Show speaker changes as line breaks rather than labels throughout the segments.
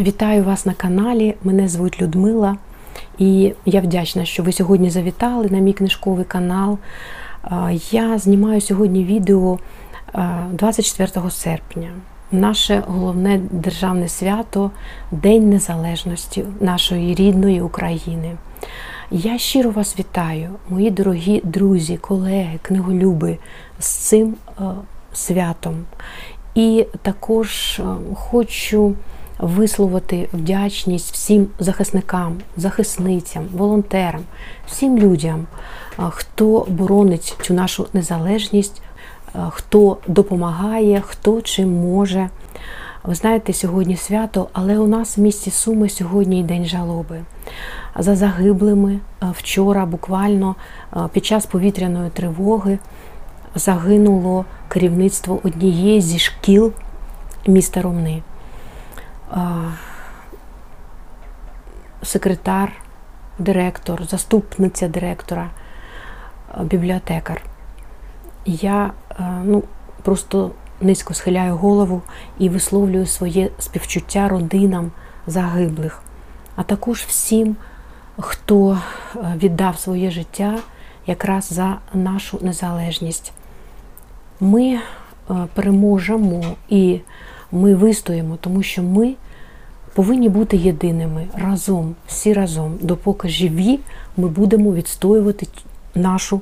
Вітаю вас на каналі. Мене звуть Людмила, і я вдячна, що ви сьогодні завітали на мій книжковий канал. Я знімаю сьогодні відео 24 серпня. Наше головне державне свято День Незалежності нашої рідної України. Я щиро вас вітаю, мої дорогі друзі, колеги, книголюби з цим святом. І також хочу висловити вдячність всім захисникам, захисницям, волонтерам, всім людям, хто боронить цю нашу незалежність, хто допомагає, хто чим може. Ви знаєте, сьогодні свято, але у нас в місті Суми сьогодні день жалоби. За загиблими вчора, буквально під час повітряної тривоги, загинуло керівництво однієї зі шкіл міста Ромни. Секретар, директор, заступниця директора, бібліотекар. Я ну, просто низько схиляю голову і висловлюю своє співчуття родинам загиблих, а також всім, хто віддав своє життя якраз за нашу незалежність. Ми переможемо і ми вистоїмо, тому що ми повинні бути єдиними разом, всі разом, допоки живі, ми будемо відстоювати нашу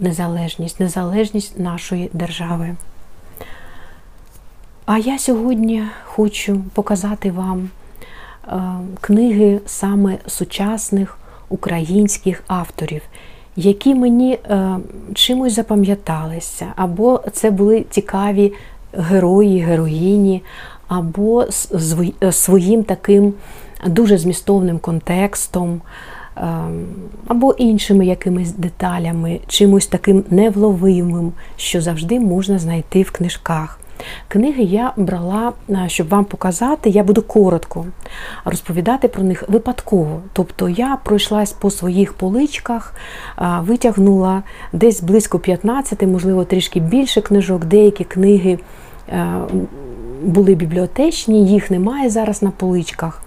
незалежність, незалежність нашої держави. А я сьогодні хочу показати вам книги саме сучасних українських авторів, які мені чимось запам'яталися, або це були цікаві герої, героїні, або своїм таким дуже змістовним контекстом, або іншими якимись деталями, чимось таким невловимим, що завжди можна знайти в книжках. Книги я брала, щоб вам показати, я буду коротко розповідати про них випадково. Тобто я пройшлась по своїх поличках, витягнула десь близько 15, можливо, трішки більше книжок, деякі книги були бібліотечні, їх немає зараз на поличках.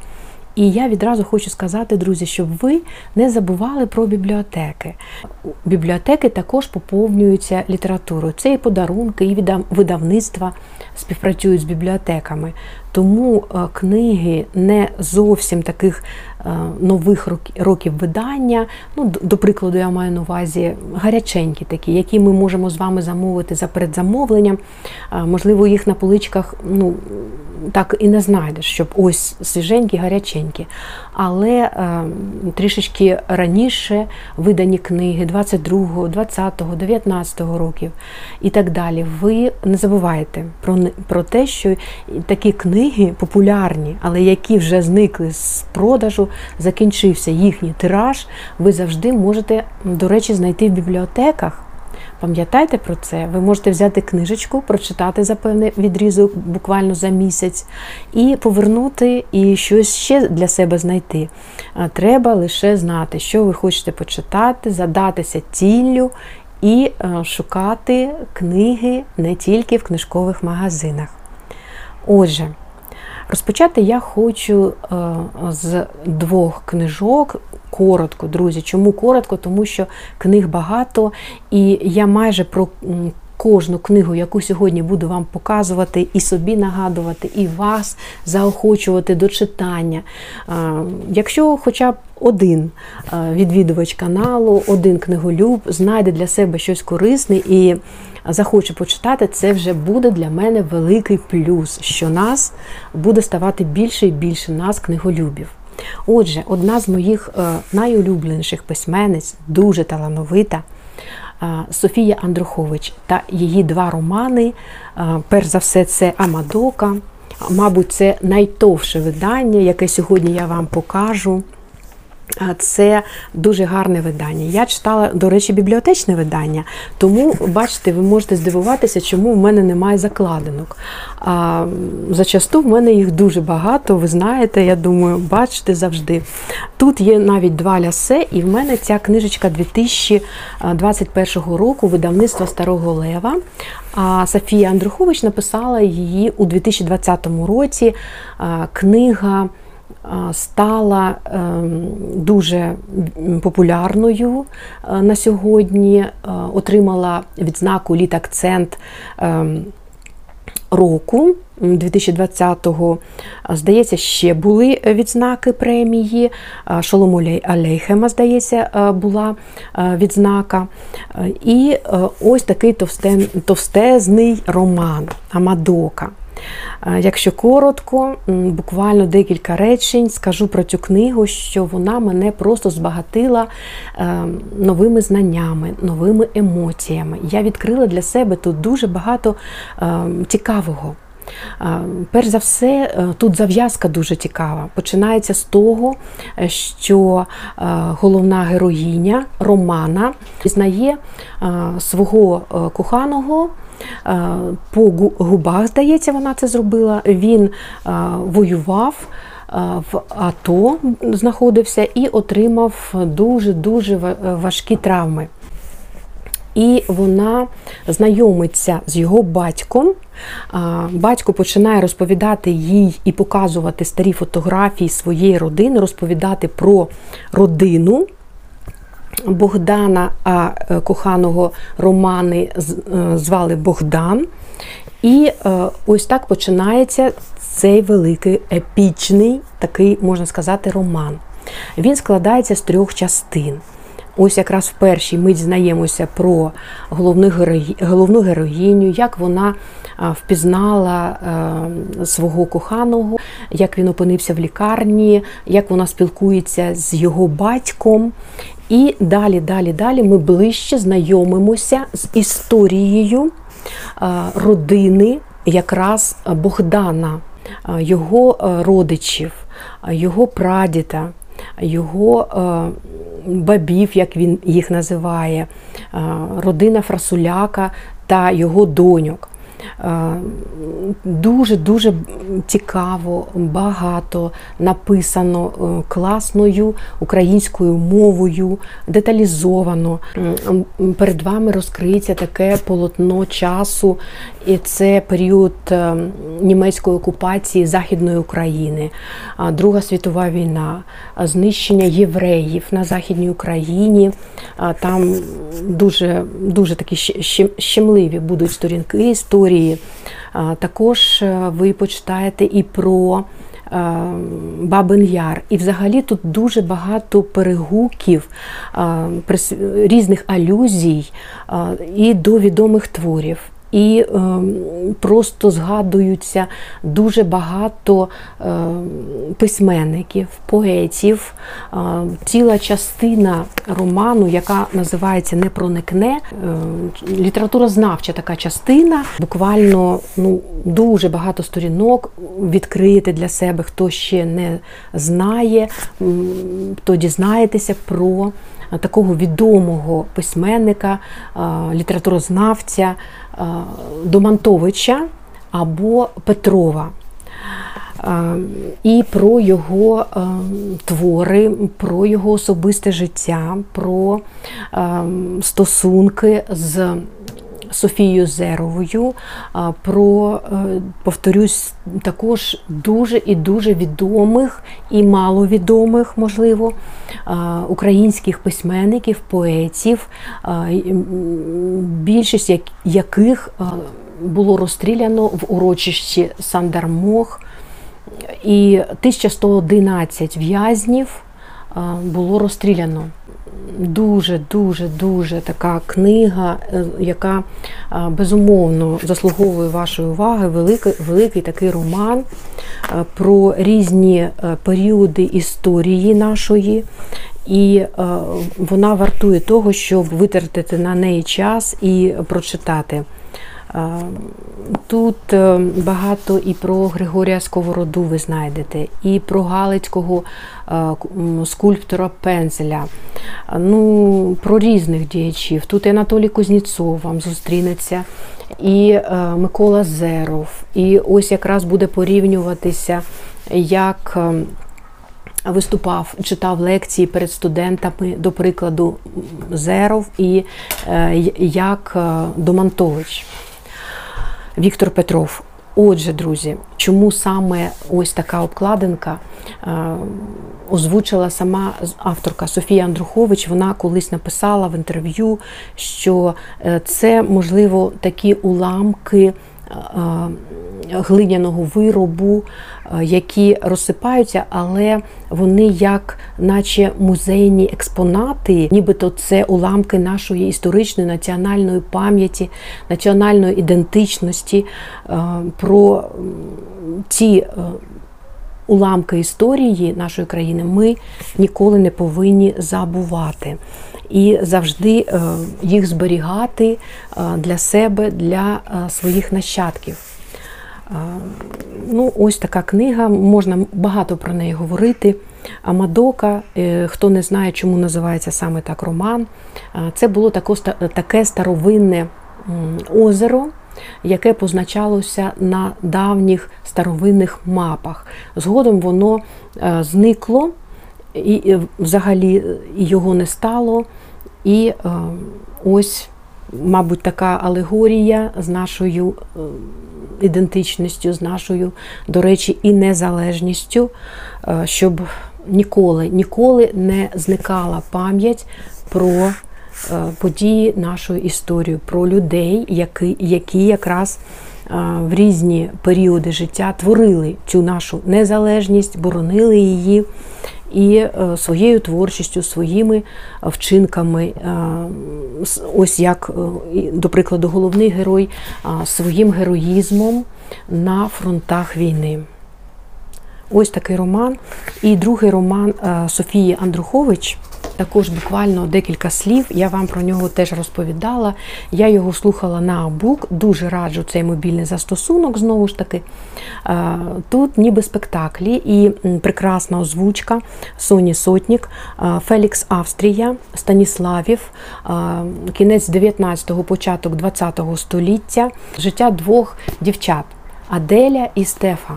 І я відразу хочу сказати, друзі, щоб ви не забували про бібліотеки. Бібліотеки також поповнюються літературою. Це і подарунки, і видавництва співпрацюють з бібліотеками. Тому книги не зовсім таких нових років видання. Ну, До прикладу, я маю на увазі гаряченькі такі, які ми можемо з вами замовити за передзамовленням. Можливо, їх на поличках ну, так і не знайдеш, щоб ось свіженькі, гаряченькі. Але е, трішечки раніше видані книги 22, 20, 19 років і так далі. Ви не забувайте про, про те, що такі книги популярні, але які вже зникли з продажу, закінчився їхній тираж, ви завжди можете, до речі, знайти в бібліотеках. Пам'ятайте про це, ви можете взяти книжечку, прочитати за певний відрізок буквально за місяць, і повернути і щось ще для себе знайти. Треба лише знати, що ви хочете почитати, задатися ціллю і шукати книги не тільки в книжкових магазинах. Отже, розпочати я хочу з двох книжок коротко, друзі. Чому коротко? Тому що книг багато, і я майже про кожну книгу, яку сьогодні буду вам показувати, і собі нагадувати, і вас заохочувати до читання. Якщо хоча б один відвідувач каналу, один книголюб знайде для себе щось корисне і захоче почитати, це вже буде для мене великий плюс, що нас буде ставати більше і більше нас, книголюбів. Отже, одна з моїх е, найулюбленіших письменниць, дуже талановита. Софія Андрухович та її два романи. Перш за все, це Амадока. Мабуть, це найтовше видання, яке сьогодні я вам покажу. Це дуже гарне видання. Я читала, до речі, бібліотечне видання, тому, бачите, ви можете здивуватися, чому в мене немає закладинок. А Зачасту в мене їх дуже багато, ви знаєте, я думаю, бачите завжди. Тут є навіть два лясе, і в мене ця книжечка 2021 року, видавництва Старого Лева. А Софія Андрухович написала її у 2020 році. Книга стала ем, дуже популярною е, на сьогодні, е, отримала відзнаку літ-акцент ем, року 2020-го. Здається, ще були відзнаки премії. Шолому Алейхема, здається, була відзнака. І ось такий товстезний роман Амадока. Якщо коротко, буквально декілька речень скажу про цю книгу, що вона мене просто збагатила е, новими знаннями, новими емоціями. Я відкрила для себе тут дуже багато е, цікавого. Перш за все, е, тут зав'язка дуже цікава. Починається з того, що головна героїня Романа знає свого коханого по губах, здається, вона це зробила. Він воював. В АТО знаходився і отримав дуже-дуже важкі травми. І вона знайомиться з його батьком. Батько починає розповідати їй і показувати старі фотографії своєї родини, розповідати про родину. Богдана, а е, коханого Романи е, звали Богдан. І е, ось так починається цей великий епічний, такий, можна сказати, роман. Він складається з трьох частин. Ось якраз в першій ми дізнаємося про головну героїню, як вона впізнала свого коханого, як він опинився в лікарні, як вона спілкується з його батьком. І далі, далі, далі ми ближче знайомимося з історією родини якраз Богдана, його родичів, його прадіда, його бабів, як він їх називає, родина Фрасуляка та його доньок. Дуже-дуже цікаво, багато написано е, класною українською мовою, деталізовано. Перед вами розкриється таке полотно часу, і це період е, німецької окупації Західної України, Друга світова війна, знищення євреїв на Західній Україні. Там дуже, дуже такі щемливі будуть сторінки історії історії. Також е, ви почитаєте і про е, Бабин Яр. І взагалі тут дуже багато перегуків, різних алюзій і до відомих творів і е, просто згадуються дуже багато е, письменників, поетів. Е, ціла частина роману, яка називається Не проникне, е, літературознавча така частина. Буквально ну, дуже багато сторінок відкрити для себе, хто ще не знає, то дізнаєтеся про такого відомого письменника, літературознавця Домантовича або Петрова. І про його твори, про його особисте життя, про стосунки з Софією Зеровою, про, е, повторюсь, також дуже і дуже відомих і маловідомих, можливо, українських письменників, поетів, більшість яких було розстріляно в урочищі Сандармох, і 1111 в'язнів було розстріляно дуже-дуже дуже така книга, е, яка безумовно заслуговує вашої уваги, великий, великий такий роман е, про різні е, періоди історії нашої. І вона вартує того, щоб витратити на неї час і прочитати. Тут е, багато і про Григорія Сковороду ви знайдете, і про Галицького е, скульптора Пензеля, ну, про різних діячів. Тут і Анатолій Кузнєцов вам зустрінеться, і е, Микола Зеров. І ось якраз буде порівнюватися, як виступав, читав лекції перед студентами, до прикладу, Зеров і як Домантович. Віктор Петров. Отже, друзі, чому саме ось така обкладинка е, озвучила сама авторка Софія Андрухович? Вона колись написала в інтерв'ю, що е, це можливо такі уламки. Е, глиняного виробу, е, які розсипаються, але вони як наче музейні експонати, нібито це уламки нашої історичної національної пам'яті, національної ідентичності, е, про ті уламки історії нашої країни ми ніколи не повинні забувати і завжди е, їх зберігати е, для себе, для е, своїх нащадків. Ну, Ось така книга, можна багато про неї говорити. Амадока, хто не знає, чому називається саме так роман, це було таке старовинне озеро, яке позначалося на давніх старовинних мапах. Згодом воно зникло, і взагалі його не стало. І е, ось, мабуть, така алегорія з нашою е, ідентичністю, з нашою, до речі, і незалежністю, е, щоб ніколи, ніколи не зникала пам'ять про події нашої історії, про людей, які, які якраз в різні періоди життя творили цю нашу незалежність, боронили її і е, своєю творчістю, своїми е, вчинками, е, ось як, до прикладу, головний герой своїм героїзмом на фронтах війни. Ось такий роман. І другий роман Софії Андрухович. Також буквально декілька слів. Я вам про нього теж розповідала. Я його слухала на Абук, дуже раджу цей мобільний застосунок, знову ж таки. Тут ніби спектаклі і прекрасна озвучка Соні Сотнік, Фелікс Австрія, Станіславів, кінець 19-го, початок 20-го століття, життя двох дівчат Аделя і Стефа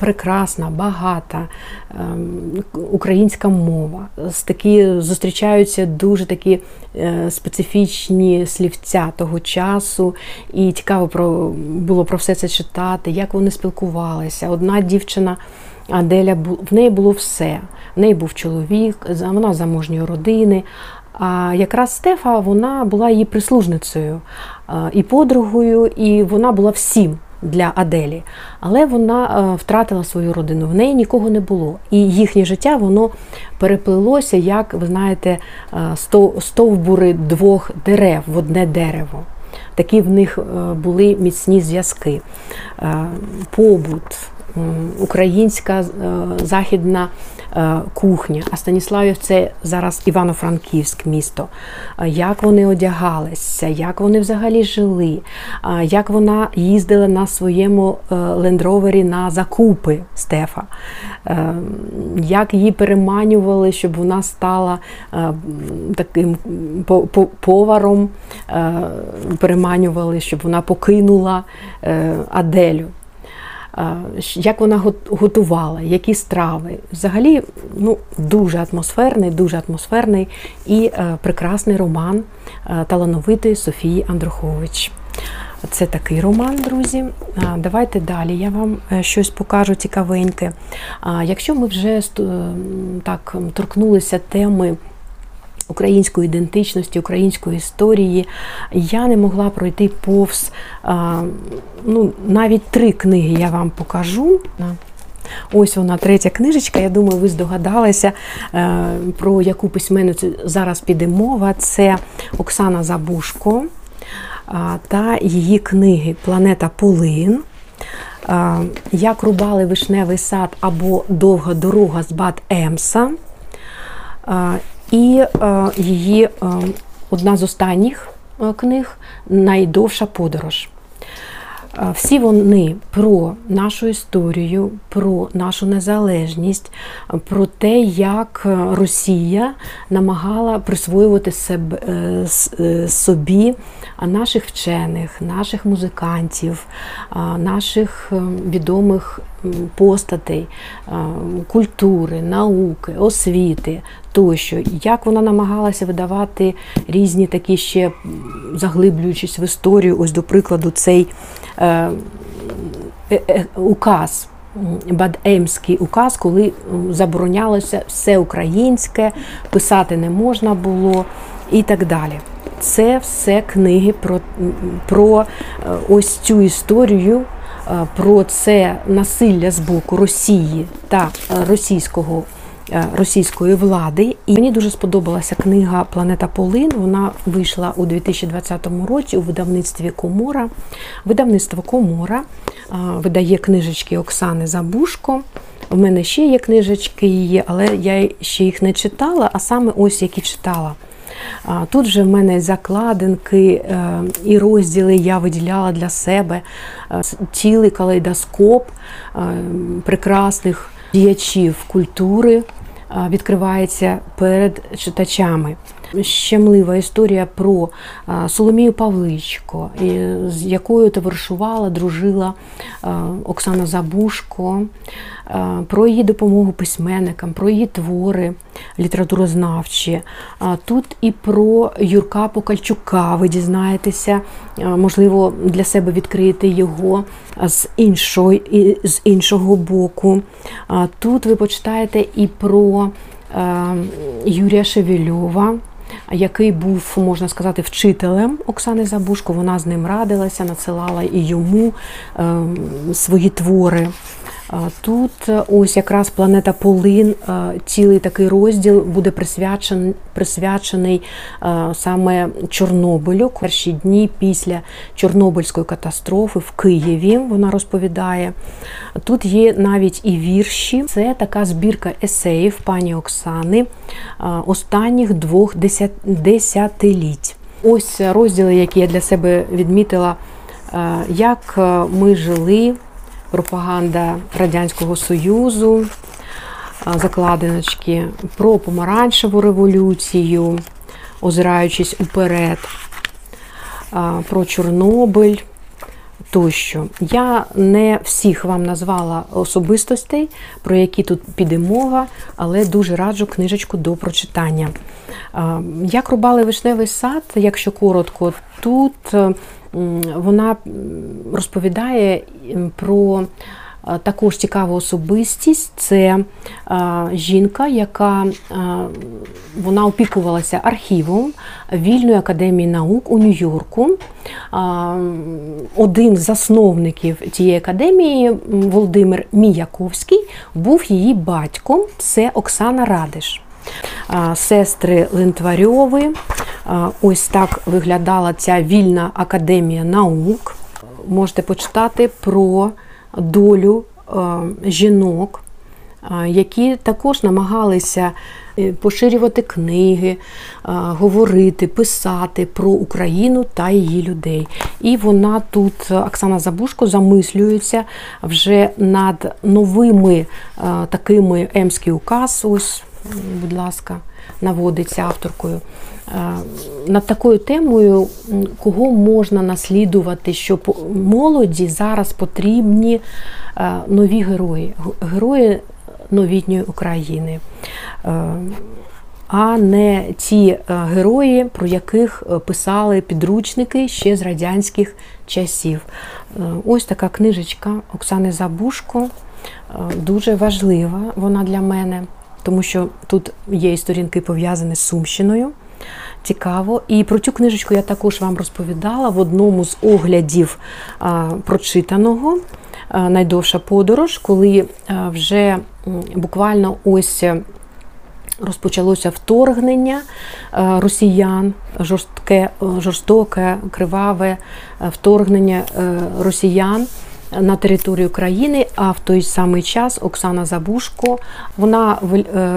прекрасна, багата ем, українська мова. З Такі зустрічаються дуже такі е, специфічні слівця того часу, і цікаво про було про все це читати, як вони спілкувалися. Одна дівчина. Аделя в неї було все. В неї був чоловік, вона заможньої родини. А якраз Стефа вона була її прислужницею і подругою, і вона була всім для Аделі, але вона е, втратила свою родину. В неї нікого не було. І їхнє життя воно переплилося, як ви знаєте, е, стовбури двох дерев в одне дерево. Такі в них е, були міцні зв'язки. Побут, українська західна кухня. А Станіславів це зараз Івано-Франківськ місто. Е, як вони одягалися, як вони взагалі жили, е, як вона їздила на своєму лендровері на закупи Стефа, як її переманювали, щоб вона стала таким поваром, переманювали, щоб вона покинула Аделю як вона готувала, які страви. Взагалі, ну, дуже атмосферний, дуже атмосферний і е, прекрасний роман е, талановитої Софії Андрухович. Це такий роман, друзі. Давайте далі я вам е, щось покажу цікавеньке. Якщо ми вже так торкнулися теми української ідентичності, української історії, я не могла пройти повз ну, навіть три книги я вам покажу. Ось вона, третя книжечка. Я думаю, ви здогадалися, е, про яку письменницю зараз піде мова. Це Оксана Забушко та її книги Планета Полин. Як рубали вишневий сад або Довга дорога з Бат Емса і е, її е, одна з останніх е, книг Найдовша подорож. Всі вони про нашу історію, про нашу незалежність, про те, як Росія намагала присвоювати себе, собі наших вчених, наших музикантів, наших відомих постатей, культури, науки, освіти тощо, як вона намагалася видавати різні такі ще заглиблюючись в історію, ось до прикладу, цей е, е, е, указ. Бадемський указ, коли заборонялося все українське, писати не можна було і так далі. Це все книги про, про е, ось цю історію Е, про це насилля з боку Росії та е, російського. Російської влади, і мені дуже сподобалася книга Планета Полин. Вона вийшла у 2020 році у видавництві Комора. Видавництво Комора видає книжечки Оксани Забушко. У мене ще є книжечки її, але я ще їх не читала, а саме ось які читала. Тут вже в мене закладинки е, і розділи я виділяла для себе е, цілий калейдоскоп е, прекрасних діячів культури відкривається перед читачами. Щемлива історія про Соломію Павличко, з якою товаришувала, дружила Оксана Забушко, про її допомогу письменникам, про її твори літературознавчі. Тут і про Юрка Покальчука ви дізнаєтеся, можливо, для себе відкрити його з іншого, з іншого боку. Тут ви почитаєте і про Юрія Шевельова який був, можна сказати, вчителем Оксани Забушко. Вона з ним радилася, надсилала і йому е, свої твори. Тут е, ось якраз планета Полин, е, цілий такий розділ буде присвячений присвячений е, саме Чорнобилю. Перші дні після Чорнобильської катастрофи в Києві вона розповідає. Тут є навіть і вірші. Це така збірка есеїв пані Оксани останніх двох десятиліть. Ось розділи, які я для себе відмітила, як ми жили пропаганда Радянського Союзу, закладиночки про помаранчеву революцію, озираючись уперед, про Чорнобиль. Тощо я не всіх вам назвала особистостей, про які тут піде мова, але дуже раджу книжечку до прочитання. Як рубали вишневий сад, якщо коротко, тут вона розповідає про також цікаву особистість. Це жінка, яка вона опікувалася архівом Вільної академії наук у Нью-Йорку. Один з засновників цієї академії, Володимир Міяковський, був її батьком. Це Оксана Радиш. Сестри Лентварьови. Ось так виглядала ця вільна академія наук. Можете почитати про долю жінок, які також намагалися е, поширювати книги, говорити, писати про Україну та її людей. І вона тут, Оксана Забушко, замислюється вже над новими такими емський указ. Ось, будь ласка, наводиться авторкою. Над такою темою, кого можна наслідувати, що молоді зараз потрібні нові герої, герої новітньої України, а не ті герої, про яких писали підручники ще з радянських часів. Ось така книжечка Оксани Забушко, дуже важлива вона для мене, тому що тут є і сторінки пов'язані з Сумщиною цікаво. І про цю книжечку я також вам розповідала в одному з оглядів прочитаного. Найдовша подорож, коли вже буквально ось розпочалося вторгнення росіян, жорстке, жорстоке, криваве вторгнення росіян на територію країни. А в той самий час Оксана Забушко вона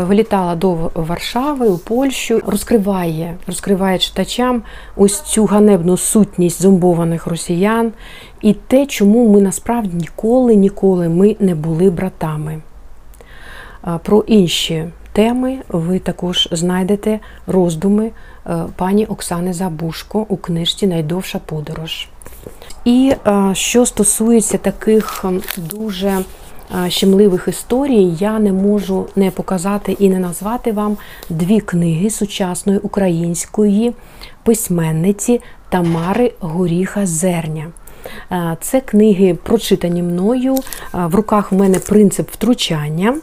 вилітала до Варшави у Польщу, розкриває, розкриває читачам ось цю ганебну сутність зомбованих росіян і те, чому ми насправді ніколи ніколи ми не були братами. Про інші теми ви також знайдете роздуми е, пані Оксани Забушко у книжці Найдовша подорож. І е, що стосується таких дуже е, щемливих історій, я не можу не показати і не назвати вам дві книги сучасної української письменниці Тамари Горіха Зерня. Це книги прочитані мною. В руках в мене принцип втручання.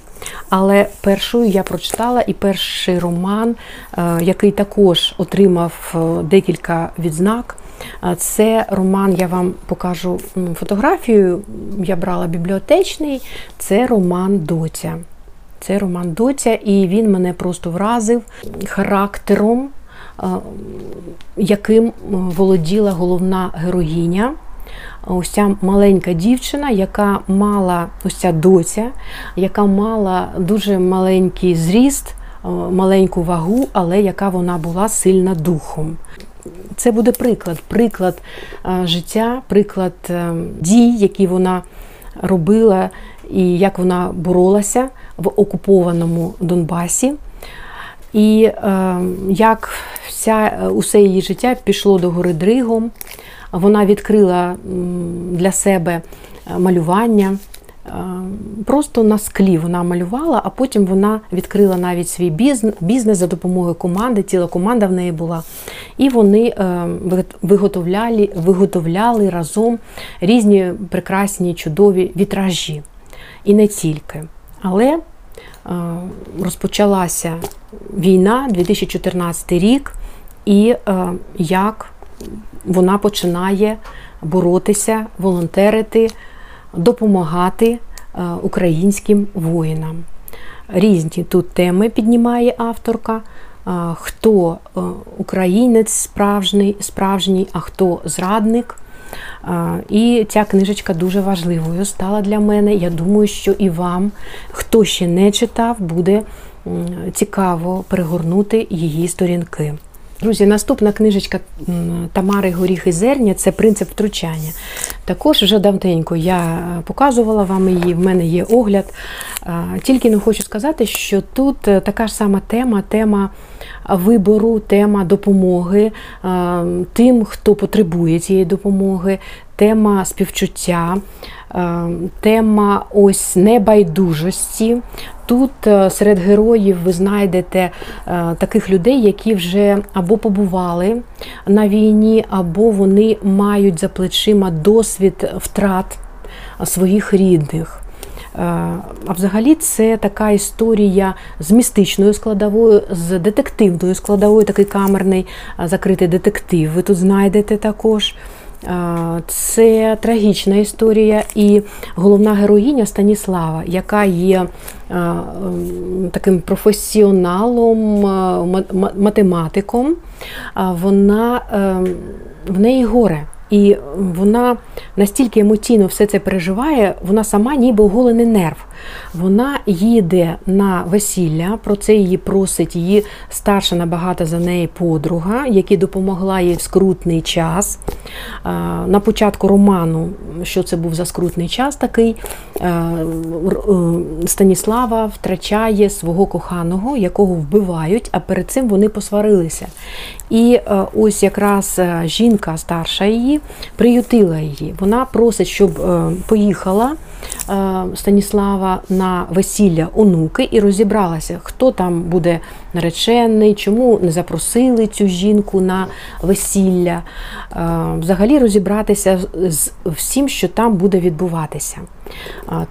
Але першою я прочитала і перший роман, який також отримав декілька відзнак. Це роман, я вам покажу фотографію. Я брала бібліотечний, це роман Доця. Це роман Доця, і він мене просто вразив характером, яким володіла головна героїня ось ця маленька дівчина, яка мала ось ця доця, яка мала дуже маленький зріст, маленьку вагу, але яка вона була сильна духом. Це буде приклад, приклад е, життя, приклад е, дій, які вона робила, і як вона боролася в окупованому Донбасі. І е, як вся, усе її життя пішло до гори Дригом, вона відкрила для себе малювання. Е, просто на склі вона малювала, а потім вона відкрила навіть свій бізнес за допомогою команди, ціла команда в неї була. І вони е, виготовляли виготовляли разом різні прекрасні, чудові вітражі. І не тільки. Але розпочалася війна 2014 рік, і як вона починає боротися, волонтерити, допомагати е, українським воїнам. Різні тут теми піднімає авторка. Е, хто е, українець справжній, справжній, а хто зрадник. І ця книжечка дуже важливою стала для мене. Я думаю, що і вам, хто ще не читав, буде цікаво перегорнути її сторінки. Друзі, наступна книжечка Тамари Горіх і Зерня це принцип втручання. Також вже давненько я показувала вам її, в мене є огляд. Тільки не хочу сказати, що тут е, така ж сама тема, тема вибору, тема допомоги тим, хто потребує цієї допомоги, тема співчуття, тема ось небайдужості. Тут е, серед героїв ви знайдете е, таких людей, які вже або побували на війні, або вони мають за плечима досвід втрат своїх рідних. Е, а взагалі це така історія з містичною складовою, з детективною складовою, такий камерний закритий детектив. Ви тут знайдете також. Це трагічна історія, і головна героїня Станіслава, яка є таким професіоналом, математиком, вона в неї горе. І вона настільки емоційно все це переживає, вона сама ніби оголений нерв. Вона їде на весілля, про це її просить її старша набагато за неї подруга, яка допомогла їй в скрутний час. На початку роману, що це був за скрутний час такий, Станіслава втрачає свого коханого, якого вбивають, а перед цим вони посварилися. І ось якраз жінка старша її приютила її. Вона просить, щоб е, поїхала е, Станіслава на весілля онуки і розібралася, хто там буде наречений, чому не запросили цю жінку на весілля. Е, взагалі розібратися з всім, що там буде відбуватися.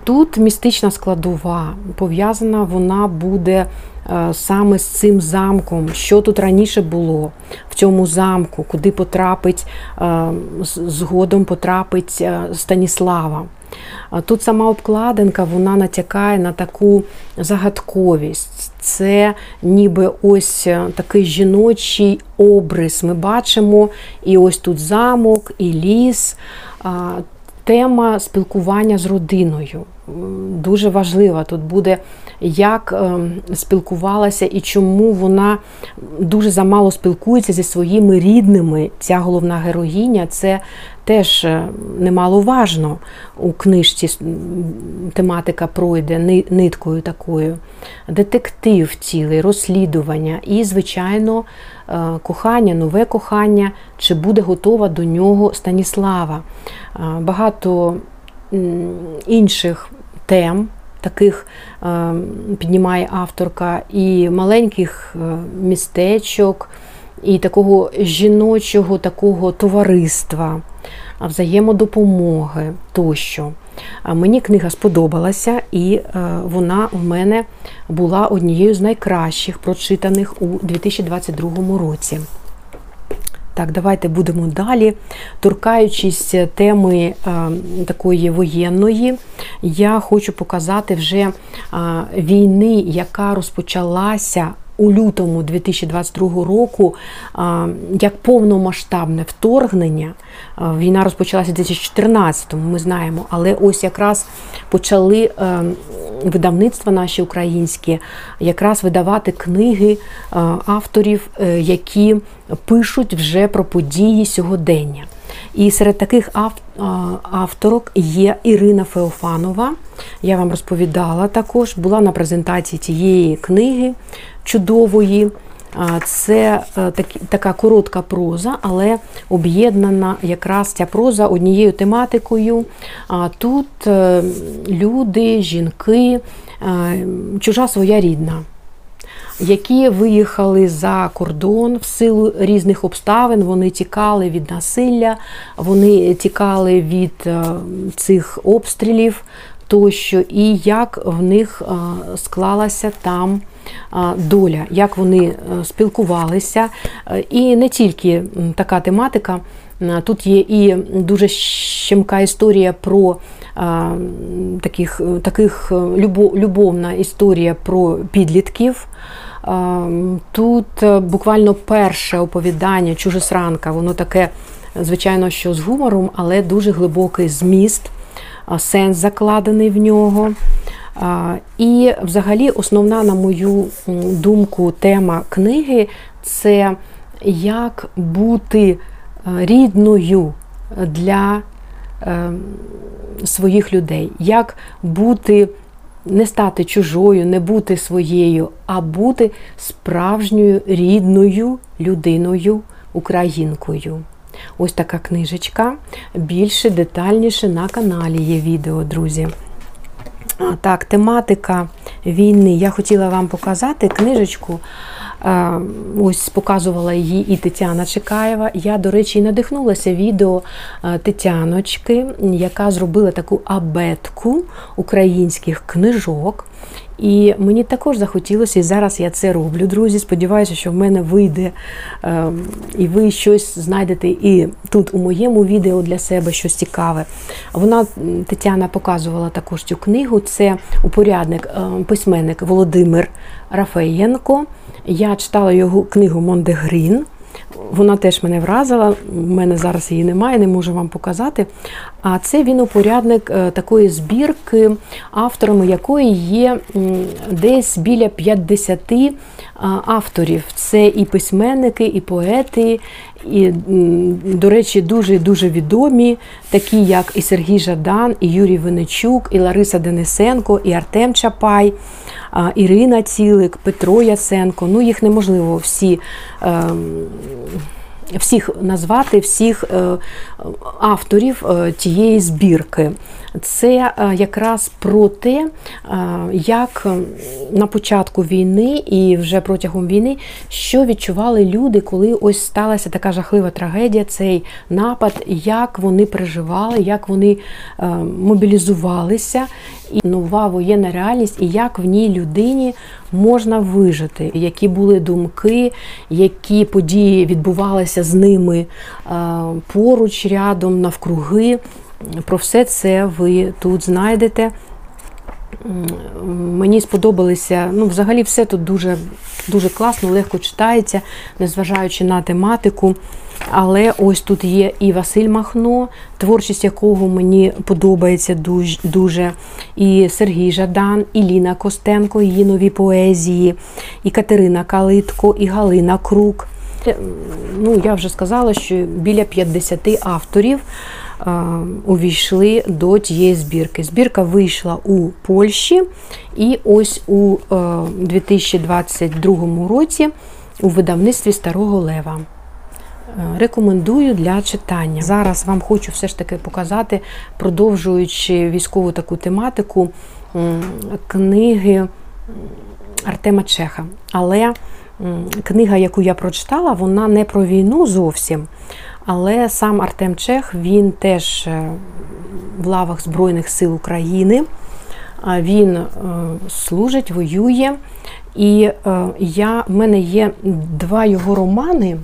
Тут містична складова пов'язана, вона буде саме з цим замком, що тут раніше було в цьому замку, куди потрапить е, згодом потрапить е, Станіслава. Тут сама обкладинка вона натякає на таку загадковість. Це ніби ось такий жіночий обрис. Ми бачимо і ось тут замок, і ліс. тема спілкування з родиною. Дуже важлива тут буде, як ем, спілкувалася і чому вона дуже замало спілкується зі своїми рідними. Ця головна героїня це теж е, немаловажно у книжці тематика пройде ниткою такою. Детектив цілий, розслідування і, звичайно, е, кохання, нове кохання, чи буде готова до нього Станіслава. Е, багато інших тем. Таких піднімає авторка і маленьких містечок, і такого жіночого такого товариства взаємодопомоги тощо. Мені книга сподобалася, і е, вона в мене була однією з найкращих прочитаних у 2022 році. Так, давайте будемо далі. Торкаючись теми е, такої воєнної, я хочу показати вже е, війни, яка розпочалася у лютому 2022 року як повномасштабне вторгнення. Війна розпочалася у 2014-му, ми знаємо, але ось якраз почали е, видавництва наші українські якраз видавати книги е, авторів, е, які пишуть вже про події сьогодення. І серед таких авторок є Ірина Феофанова. Я вам розповідала також, була на презентації цієї книги чудової. Це е, така коротка проза, але об'єднана якраз ця проза однією тематикою. Тут е, люди, жінки, е, чужа своя рідна які виїхали за кордон в силу різних обставин. Вони тікали від насилля, вони тікали від е, цих обстрілів тощо, і як в них е, склалася там. Е, доля, як вони спілкувалися, і не тільки така тематика. Тут є і дуже щемка історія про таких, таких любовна історія про підлітків. Тут е, буквально перше оповідання чужесранка, воно таке, звичайно, що з гумором, але дуже глибокий зміст, сенс закладений в нього. І, взагалі, основна, на мою думку, тема книги це як бути е, рідною для е, своїх людей, як бути не стати чужою, не бути своєю, а бути справжньою рідною людиною, українкою. Ось така книжечка. Більше детальніше на каналі є відео, друзі. Так, тематика війни. Я хотіла вам показати книжечку. Ось показувала її і Тетяна Чекаєва. Я, до речі, надихнулася відео Тетяночки, яка зробила таку абетку українських книжок. І мені також захотілося, і зараз я це роблю, друзі. Сподіваюся, що в мене вийде, і ви щось знайдете і тут у моєму відео для себе щось цікаве. Вона Тетяна показувала також цю книгу. Це упорядник, письменник Володимир Рафаєнко. Я читала його книгу Мондегрін. Вона теж мене вразила, У мене зараз її немає, не можу вам показати. А це він упорядник е, такої збірки, авторами якої є десь біля 50 авторів. Це і письменники, і поети, і, до речі, дуже дуже відомі, такі як і Сергій Жадан, і Юрій Виничук, і Лариса Денисенко, і Артем Чапай. Ірина Цілик, Петро Яценко. Ну, їх неможливо всі. Всіх назвати, всіх е, авторів е, тієї збірки. Це е, якраз про те, як на початку війни і вже протягом війни, що відчували люди, коли ось сталася така жахлива трагедія, цей напад, як вони переживали, як вони мобілізувалися, і нова воєнна реальність, і як в ній людині можна вижити, які були думки, які події відбувалися з ними поруч, рядом, навкруги. Про все це ви тут знайдете. Мені сподобалися, ну, взагалі, все тут дуже дуже класно, легко читається, незважаючи на тематику. Але ось тут є і Василь Махно, творчість якого мені подобається дуже, і Сергій Жадан, і Ліна Костенко, її нові поезії, і Катерина Калитко, і Галина Крук. Ну, Я вже сказала, що біля 50 авторів увійшли до тієї збірки. Збірка вийшла у Польщі, і ось у 2022 році у видавництві Старого Лева. Е, рекомендую для читання. Зараз вам хочу все ж таки показати, продовжуючи військову таку тематику книги Артема Чеха. Але книга, яку я прочитала, вона не про війну зовсім. Але сам Артем Чех він теж е, в лавах Збройних сил України. Він е, служить, воює. І я, в мене є два його романи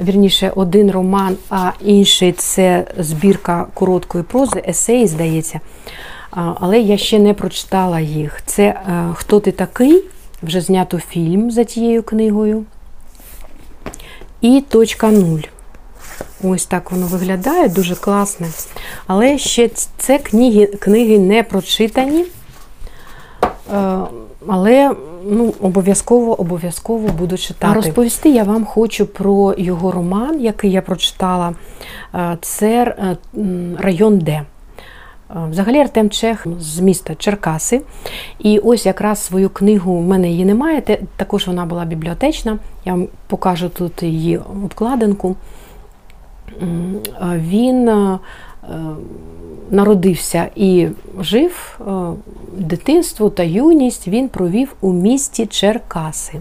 вірніше, один роман, а інший це збірка короткої прози, есеї, здається. Але я ще не прочитала їх. Це е, Хто ти такий? Вже знято фільм за тією книгою. І точка нуль. Ось так воно виглядає, дуже класне. Але ще це книги книги не прочитані. Е, але ну, обов'язково обов'язково буду читати. А розповісти я вам хочу про його роман, який я прочитала. Е, це е, район Д. Взагалі Артем Чех з міста Черкаси. І ось якраз свою книгу в мене її немає. Також вона була бібліотечна. Я вам покажу тут її обкладинку. Він народився і жив е, дитинство та юність він провів у місті Черкаси.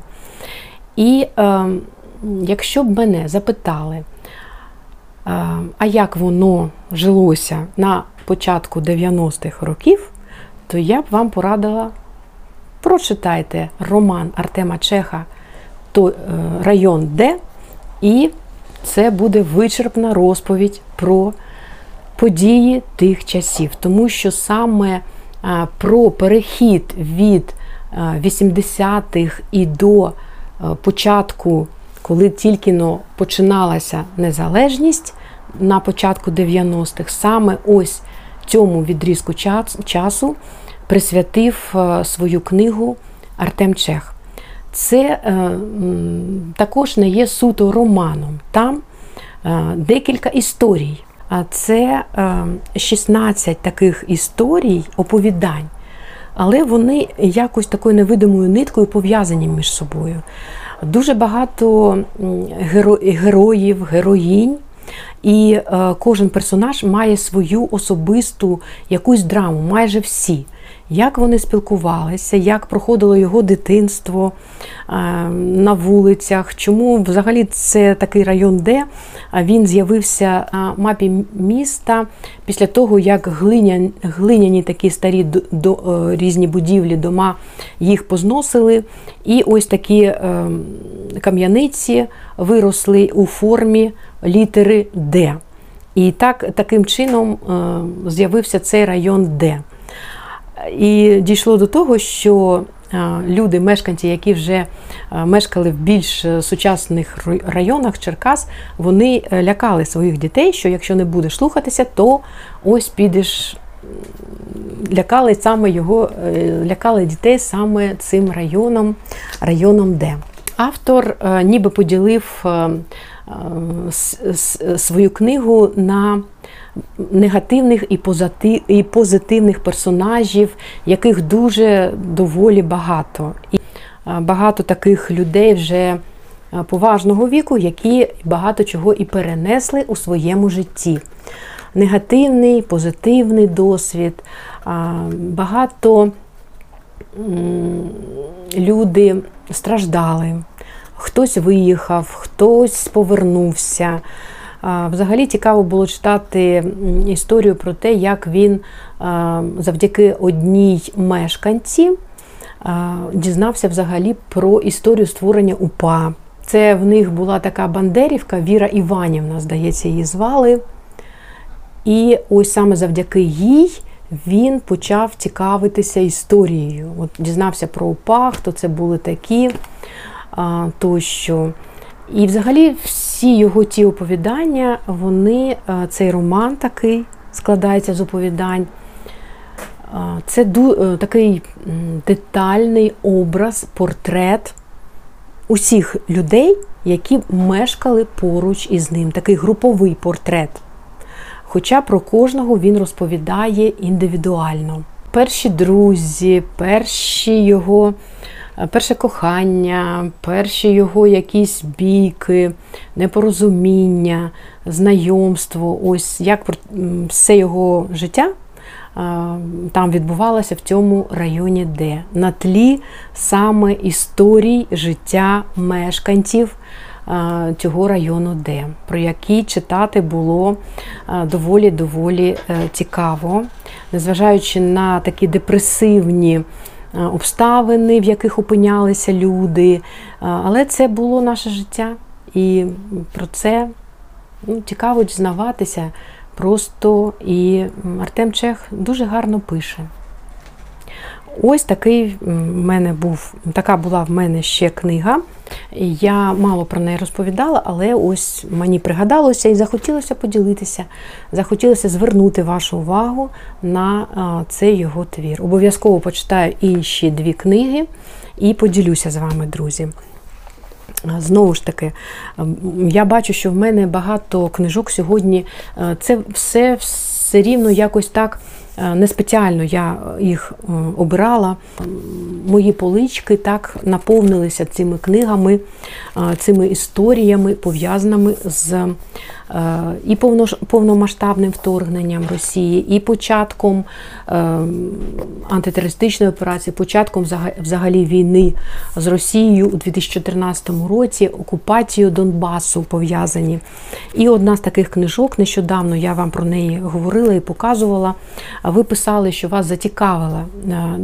І е, якщо б мене запитали, е, а як воно жилося на початку 90-х років, то я б вам порадила прочитайте роман Артема Чеха район Д, і це буде вичерпна розповідь про події тих часів, тому що саме про перехід від 80-х і до початку, коли тільки починалася незалежність на початку 90-х, саме ось цьому відрізку часу присвятив свою книгу Артем Чех. Це е, також не є суто романом. Там е, декілька історій. А це 16 е, таких історій, оповідань, але вони якось такою невидимою ниткою пов'язані між собою. Дуже багато героїв, героїнь, і кожен персонаж має свою особисту якусь драму, майже всі як вони спілкувалися, як проходило його дитинство е, на вулицях, чому взагалі це такий район, де він з'явився на мапі міста після того, як глиняні, глиняні такі старі до, е, різні будівлі, дома їх позносили. І ось такі е, кам'яниці виросли у формі літери Д. І так, таким чином з'явився цей район Д. І дійшло до того, що люди, мешканці, які вже мешкали в більш сучасних районах Черкас, вони е, лякали своїх дітей, що якщо не будеш слухатися, то ось підеш. Лякали саме його, е, лякали дітей саме цим районом, районом Д. Автор е, ніби поділив свою книгу на негативних і позитивних персонажів, яких дуже доволі багато. І багато таких людей вже поважного віку, які багато чого і перенесли у своєму житті. Негативний, позитивний досвід, багато люди страждали, хтось виїхав, хтось повернувся. Взагалі цікаво було читати історію про те, як він завдяки одній мешканці дізнався взагалі про історію створення УПА. Це в них була така Бандерівка, Віра Іванівна, здається, її звали. І ось саме завдяки їй він почав цікавитися історією. От Дізнався про УПА, хто це були такі тощо. І взагалі всі його ті оповідання, вони, е, цей роман такий складається з оповідань. Е, це е, такий детальний образ, портрет усіх людей, які мешкали поруч із ним. Такий груповий портрет. Хоча про кожного він розповідає індивідуально. Перші друзі, перші його, перше кохання, перші його якісь бійки, непорозуміння, знайомство, ось як все його життя е, там відбувалося в цьому районі, де на тлі саме історій життя мешканців е, цього району, де про які читати було е, доволі доволі е, цікаво, незважаючи на такі депресивні. Е, Обставини, в яких опинялися люди, Е, але це було наше життя, і про це ну, цікаво дізнаватися просто. І Артем Чех дуже гарно пише. Ось такий в мене був, така була в мене ще книга. Я мало про неї розповідала, але ось мені пригадалося і захотілося поділитися, захотілося звернути вашу увагу на цей його твір. Обов'язково почитаю інші дві книги і поділюся з вами, друзі. Знову ж таки, я бачу, що в мене багато книжок сьогодні. е, Це все все рівно якось так не спеціально я їх е, обирала. Мої полички так наповнилися цими книгами, е, цими історіями, пов'язаними з е, і повномасштабним вторгненням Росії, і початком е, антитерористичної операції, початком взагалі війни з Росією у 2014 році, окупацією Донбасу пов'язані. І одна з таких книжок, нещодавно я вам про неї говорила і показувала. Ви писали, що вас зацікавила е,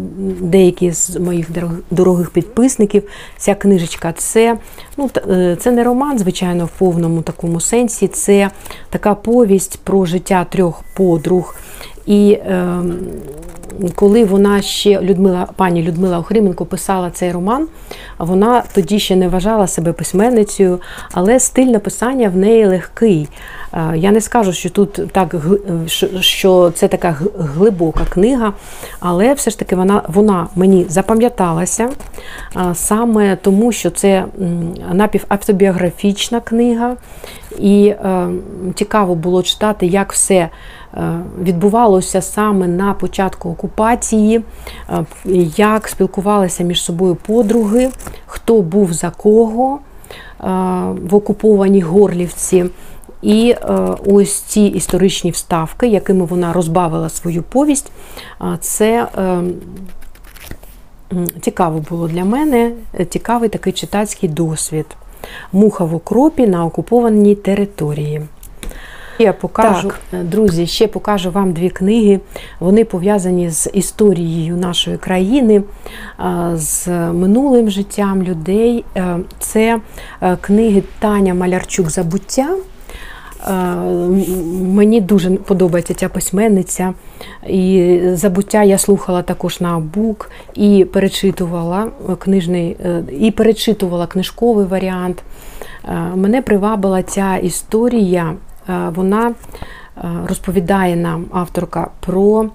деякі з моїх дорогих підписників. Ця книжечка це, ну, е, це не роман, звичайно, в повному такому сенсі. Це така повість про життя трьох подруг. І е, коли вона ще Людмила, пані Людмила Охрименко писала цей роман, вона тоді ще не вважала себе письменницею, але стиль написання в неї легкий. Е, Я не скажу, що тут так що- що це така глибока книга, але все ж таки вона, вона мені запам'яталася е, саме тому, що це напівавтобіографічна книга, і е, цікаво було читати, як все е, відбувалося саме на початку окупації, е, як спілкувалися між собою подруги, хто був за кого е, в окупованій Горлівці. І е, ось ці історичні вставки, якими вона розбавила свою повість, це цікаво було для мене, цікавий такий читацький досвід. Муха в окропі на окупованій території. Я покажу, е, друзі, ще покажу вам дві книги. Вони пов'язані з історією нашої країни, е, з минулим життям людей. Е, Це книги Таня Малярчук Забуття. Мені дуже подобається ця письменниця. І забуття я слухала також на бук і перечитувала книжний, і перечитувала книжковий варіант. Мене привабила ця історія. Е, Вона е, розповідає нам авторка про е,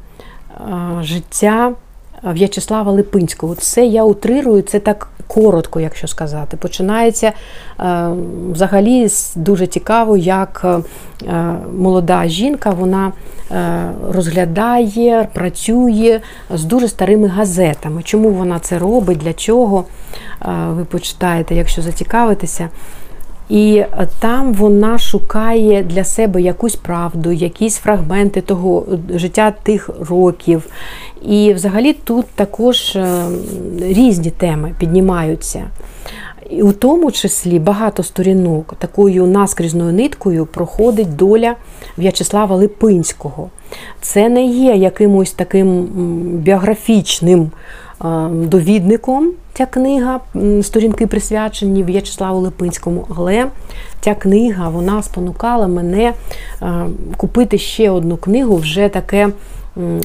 життя В'ячеслава Липинського. Це я утрирую, це так коротко, якщо сказати. Починається взагалі дуже цікаво, як молода жінка вона розглядає, працює з дуже старими газетами. Чому вона це робить, для чого? Ви почитаєте, якщо зацікавитеся. І е, там вона шукає для себе якусь правду, якісь фрагменти того е, життя тих років. І взагалі тут також е, різні теми піднімаються. І у тому числі багато сторінок такою наскрізною ниткою проходить доля В'ячеслава Липинського. Це не є якимось таким біографічним довідником ця книга, сторінки присвячені В'ячеславу Липинському, але ця книга вона спонукала мене купити ще одну книгу, вже таке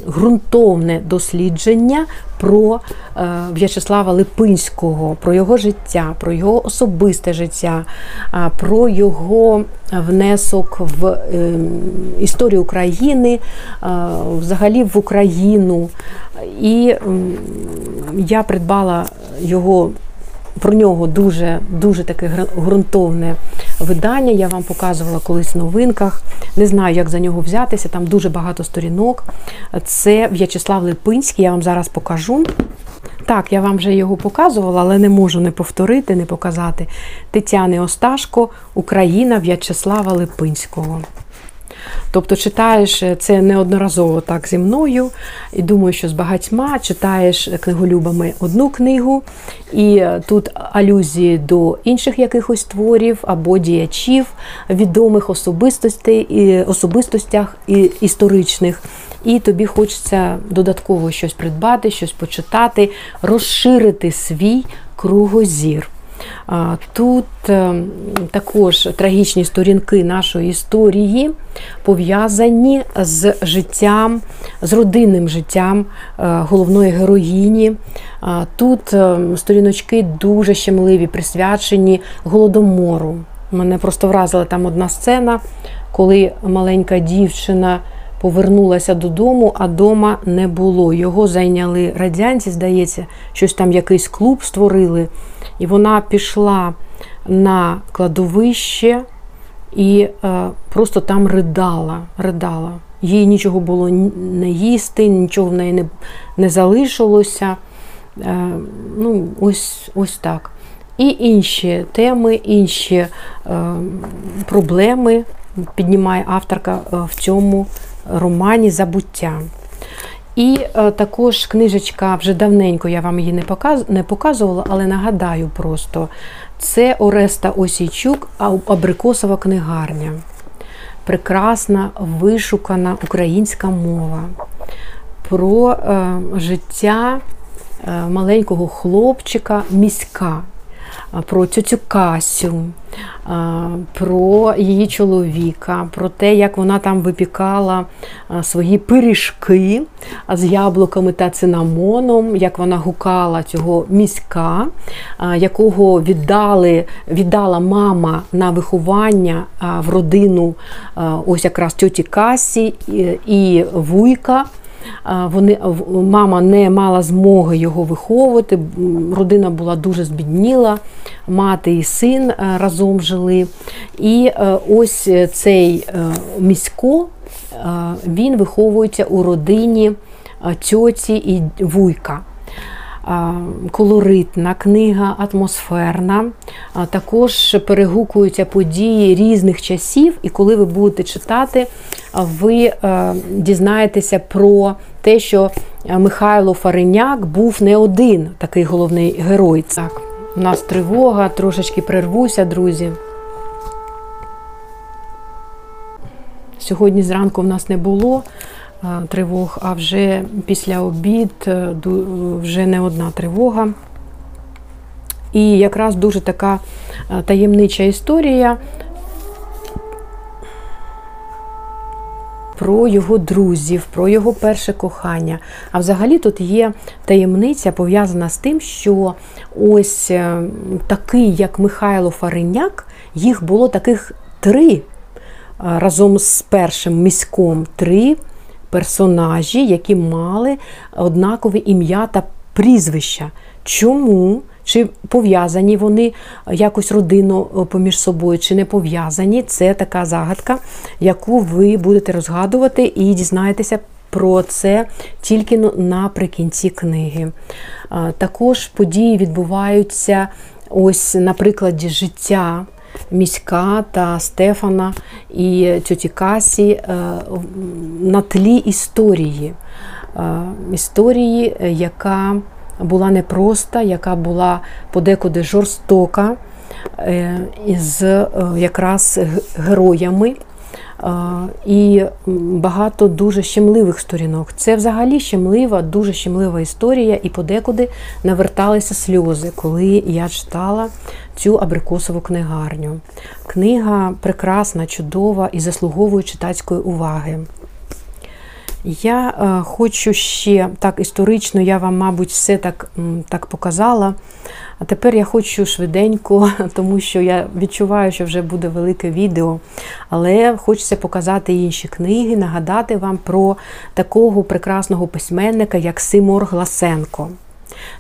ґрунтовне дослідження про е, В'ячеслава Липинського, про його життя, про його особисте життя, про його внесок в е, історію України, взагалі в Україну. І я придбала його про нього дуже дуже таке ґрунтовне видання. Я вам показувала колись в новинках. Не знаю, як за нього взятися. Там дуже багато сторінок. Це В'ячеслав Липинський, я вам зараз покажу. Так, я вам вже його показувала, але не можу не повторити, не показати. Тетяни Осташко, Україна В'ячеслава Липинського. Тобто читаєш е, це неодноразово так зі мною, і думаю, що з багатьма читаєш книголюбами одну книгу, і е, тут алюзії до інших якихось творів або діячів, відомих особистостей, і особистостях і історичних. І тобі хочеться додатково щось придбати, щось почитати, розширити свій кругозір. Тут е, також трагічні сторінки нашої історії пов'язані з життям, з родинним життям е, головної героїні. Тут е, сторіночки дуже щемливі, присвячені голодомору. Мене просто вразила там одна сцена, коли маленька дівчина. Повернулася додому, а дома не було. Його зайняли радянці, здається, щось там якийсь клуб створили. І вона пішла на кладовище і е, просто там ридала. ридала. Їй нічого було не їсти, нічого в неї не не залишилося. Е, ну, Ось ось так. І інші теми, інші е, проблеми піднімає авторка е, в цьому романі Забуття. І е, також книжечка вже давненько я вам її не показ, не показувала, але нагадаю просто: це Ореста Осійчук, Абрикосова книгарня. Прекрасна, вишукана українська мова про е, життя е, маленького хлопчика міська про цю Касю, про її чоловіка, про те, як вона там випікала свої пиріжки з яблуками та цинамоном, як вона гукала цього міська, якого віддали, віддала мама на виховання в родину ось якраз тьоті Касі і Вуйка. Вони мама не мала змоги його виховувати. Родина була дуже збідніла, мати і син е, разом жили. І е, ось цей е, місько він виховується у родині тьоті і вуйка колоритна книга, атмосферна. Також перегукуються події різних часів, і коли ви будете читати, ви дізнаєтеся про те, що Михайло Фареняк був не один такий головний герой. Так, У нас тривога, трошечки прервуся, друзі. Сьогодні зранку в нас не було тривог, а вже після обід е, вже не одна тривога. І якраз дуже така е, таємнича історія про його друзів, про його перше кохання. А взагалі тут є таємниця пов'язана з тим, що ось е, такий, як Михайло Фариняк, їх було таких три разом з першим міськом три персонажі, які мали однакове ім'я та прізвища. Чому? Чи пов'язані вони якось родину е, поміж собою, чи не пов'язані? Це така загадка, яку ви будете розгадувати і дізнаєтеся про це тільки наприкінці книги. Також події відбуваються ось на прикладі життя міська та Стефана і тьоті Касі е, на тлі історії. Е, історії, яка була непроста, яка була подекуди жорстока, е, з якраз героями. І багато дуже щемливих сторінок. Це взагалі щемлива, дуже щемлива історія, і подекуди наверталися сльози, коли я читала цю абрикосову книгарню. Книга прекрасна, чудова і заслуговує читацької уваги. Я е, хочу ще так історично, я вам, мабуть, все так, так показала. А тепер я хочу швиденько, тому що я відчуваю, що вже буде велике відео. Але хочеться показати інші книги, нагадати вам про такого прекрасного письменника, як Симор Гласенко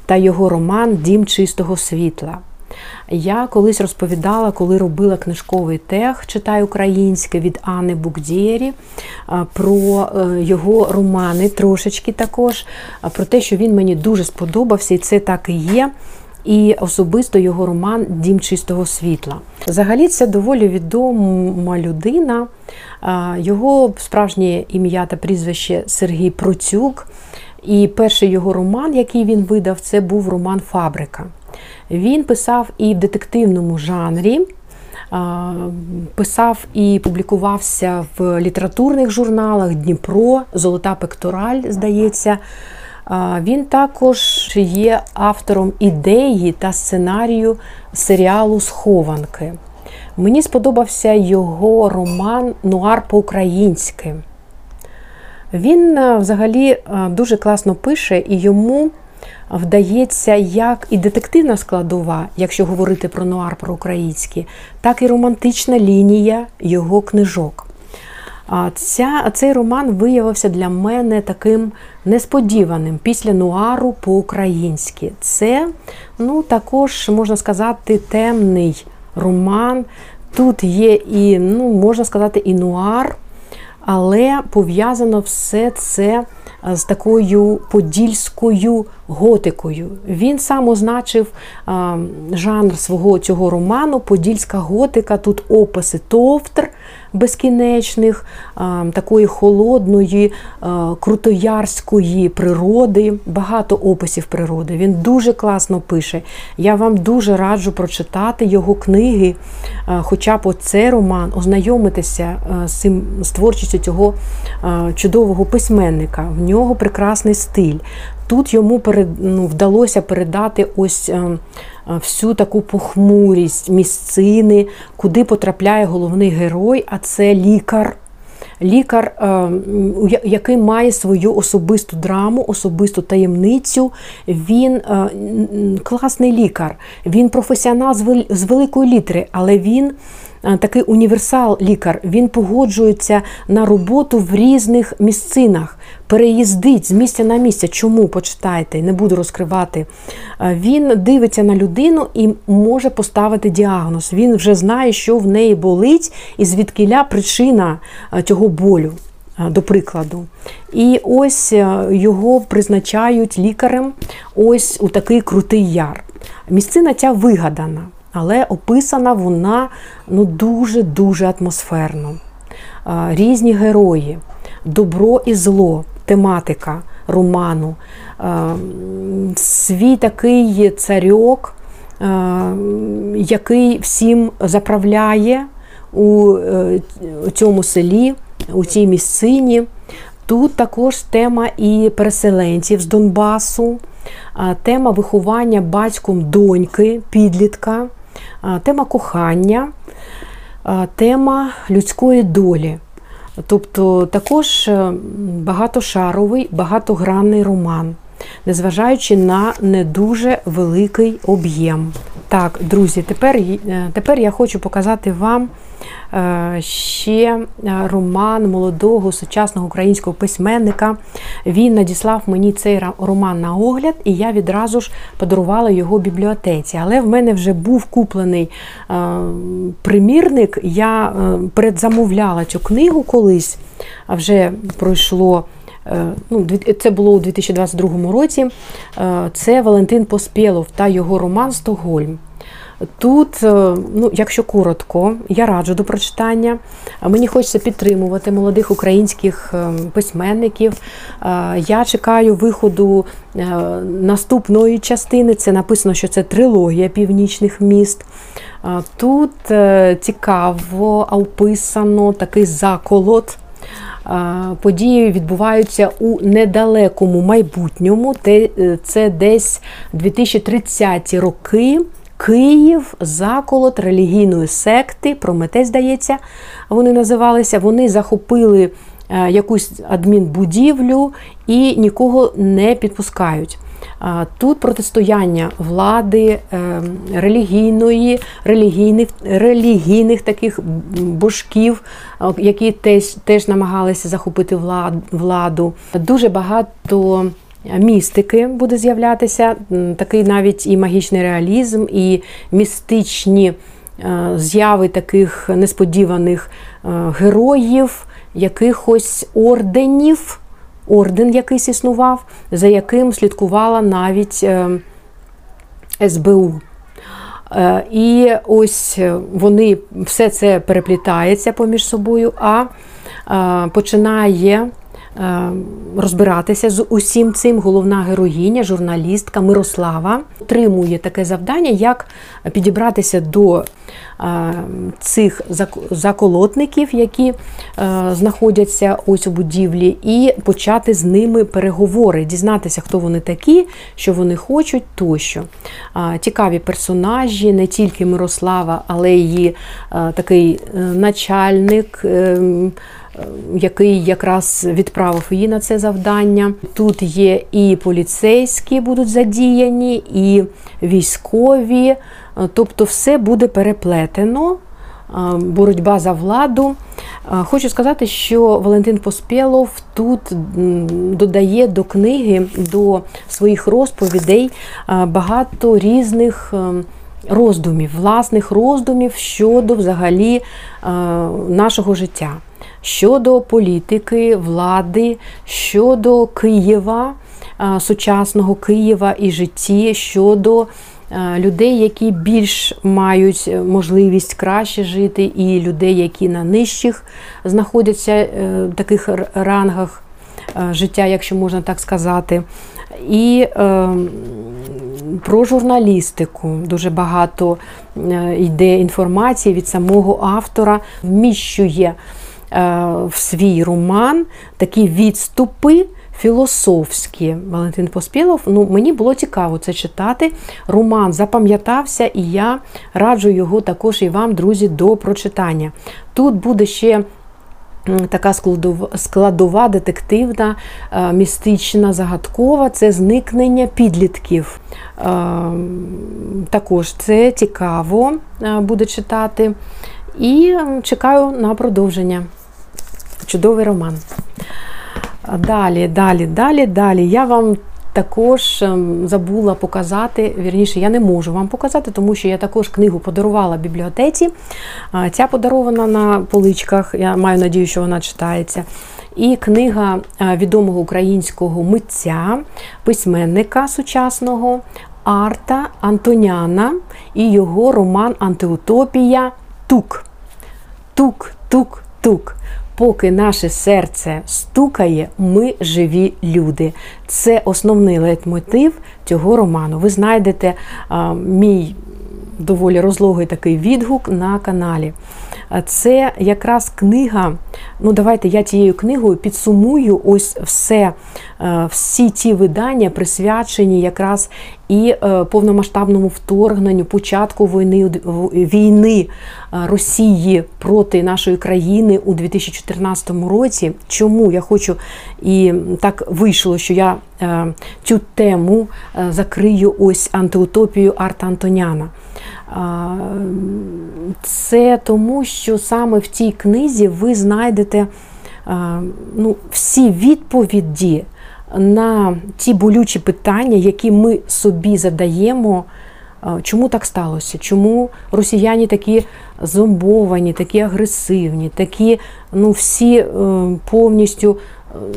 та його роман Дім чистого світла. Я колись розповідала, коли робила книжковий тех читай українське від Анни Букдєрі, про е, його романи трошечки також, про те, що він мені дуже сподобався, і це так і є. І особисто його роман Дім чистого світла. Взагалі, це доволі відома людина. Його справжнє ім'я та прізвище Сергій Процюк. І перший його роман, який він видав, це був роман Фабрика. Він писав і в детективному жанрі, писав і публікувався в літературних журналах Дніпро, Золота Пектораль, здається. Він також є автором ідеї та сценарію серіалу Схованки. Мені сподобався його роман Нуар по-українськи. Він е, взагалі е, дуже класно пише і йому вдається як і детективна складова, якщо говорити про нуар про український, так і романтична лінія його книжок. Ця, Цей роман виявився для мене таким несподіваним після нуару по-українськи. Це ну, також, можна сказати, темний роман. Тут є і, ну, можна сказати, і нуар, але пов'язано все це з такою подільською готикою. Він сам означив жанр свого цього роману Подільська готика. Тут описи товтр безкінечних, такої холодної, крутоярської природи, багато описів природи. Він дуже класно пише. Я вам дуже раджу прочитати його книги, хоча б оцей роман, ознайомитися з цим з творчістю цього чудового письменника. В нього прекрасний стиль. Тут йому перед, ну, вдалося передати ось всю таку похмурість місцини, куди потрапляє головний герой, а це лікар. Лікар, який має свою особисту драму, особисту таємницю. Він класний лікар, він професіонал з великої літери, але він такий універсал-лікар. Він погоджується на роботу в різних місцинах, переїздить з місця на місце. Чому почитайте, не буду розкривати. Він дивиться на людину і може поставити діагноз. Він вже знає, що в неї болить, і звідкиля причина цього болю. До прикладу. І ось його призначають лікарем ось у такий крутий яр. Місцина ця вигадана але описана вона ну, дуже-дуже атмосферно. Різні герої, добро і зло, тематика роману, свій такий царьок, який всім заправляє у е, цьому селі, у цій місцині. Тут також тема і переселенців з Донбасу, тема виховання батьком доньки, підлітка тема кохання, тема людської долі. Тобто також е, багатошаровий, багатогранний роман, незважаючи на не дуже великий об'єм. Так, друзі, тепер, е, тепер я хочу показати вам ще е, роман молодого сучасного українського письменника. Він надіслав мені цей роман на огляд, і я відразу ж подарувала його бібліотеці. Але в мене вже був куплений е, примірник. Я передзамовляла цю книгу колись, а вже пройшло. Ну, Це було у 2022 році. Це Валентин Поспєлов та його роман Стокгольм. Тут, е, ну, якщо коротко, я раджу до прочитання. Мені хочеться підтримувати молодих українських е, письменників. Е, я чекаю виходу наступної частини. Це написано, що це трилогія північних міст. Тут цікаво описано такий заколот. Події відбуваються у недалекому майбутньому. Це десь 2030 роки. Київ, заколот релігійної секти, Прометей, здається, вони називалися. Вони захопили е, якусь адмінбудівлю і нікого не підпускають. Тут протистояння влади е, релігійної, релігійних релігійних таких божків, які теж теж намагалися захопити владу. Дуже багато містики буде з'являтися, такий навіть і магічний реалізм, і містичні е, зяви таких несподіваних е, героїв, якихось орденів орден якийсь існував, за яким слідкувала навіть е, СБУ. Е, і ось вони все це переплітається поміж собою, а е, починає розбиратися з усім цим головна героїня, журналістка Мирослава отримує таке завдання, як підібратися до цих заколотників, які знаходяться ось у будівлі, і почати з ними переговори, дізнатися, хто вони такі, що вони хочуть тощо. Цікаві персонажі, не тільки Мирослава, але й такий е, начальник. Ем, який якраз відправив її на це завдання. Тут є і поліцейські будуть задіяні, і військові, тобто все буде переплетено. Боротьба за владу. Хочу сказати, що Валентин Поспєлов тут додає до книги, до своїх розповідей багато різних роздумів, власних роздумів щодо взагалі нашого життя щодо політики, влади, щодо Києва, сучасного Києва і житті, щодо людей, які більш мають можливість краще жити, і людей, які на нижчих знаходяться е, в таких рангах життя, якщо можна так сказати. І е, про журналістику дуже багато е, йде інформації від самого автора, вміщує Е, в свій роман такі відступи. Філософські Валентин Поспілов. Ну, Мені було цікаво це читати. Роман запам'ятався, і я раджу його також і вам, друзі, до прочитання. Тут буде ще така складова, детективна, е, містична, загадкова це зникнення підлітків. Е, також це цікаво буде читати. І чекаю на продовження. Чудовий роман. Далі, далі, далі, далі. Я вам також ем, забула показати, вірніше, я не можу вам показати, тому що я також книгу подарувала бібліотеці. Ця подарована на поличках, я маю надію, що вона читається. І книга відомого українського митця, письменника сучасного Арта Антоняна і його роман Антиутопія Тук. Тук, тук, тук. Поки наше серце стукає, ми живі люди. Це основний лейтмотив цього роману. Ви знайдете а, мій доволі розлогий такий відгук на каналі. Це якраз книга. Ну, давайте я цією книгою підсумую ось все, е, всі ті видання, присвячені якраз і е, повномасштабному вторгненню, початку війни війни е, Росії проти нашої країни у 2014 році. Чому я хочу і так вийшло, що я цю тему закрию ось антиутопію Арта Антоняна. Це тому, що саме в цій книзі ви знайдете ну, всі відповіді на ті болючі питання, які ми собі задаємо. Чому так сталося? Чому росіяни такі зомбовані, такі агресивні, такі ну, всі е, повністю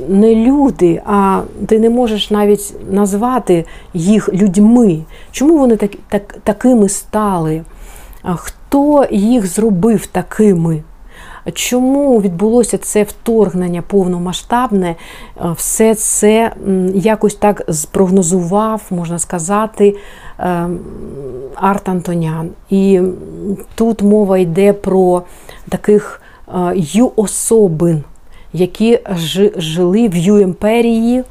не люди, а ти не можеш навіть назвати їх людьми. Чому вони так, так, такими стали? Хто їх зробив такими? Чому відбулося це вторгнення повномасштабне? Все це якось так спрогнозував, можна сказати, ем, Арт Антонян. І тут мова йде про таких ю особин які жили в Ю-імперії,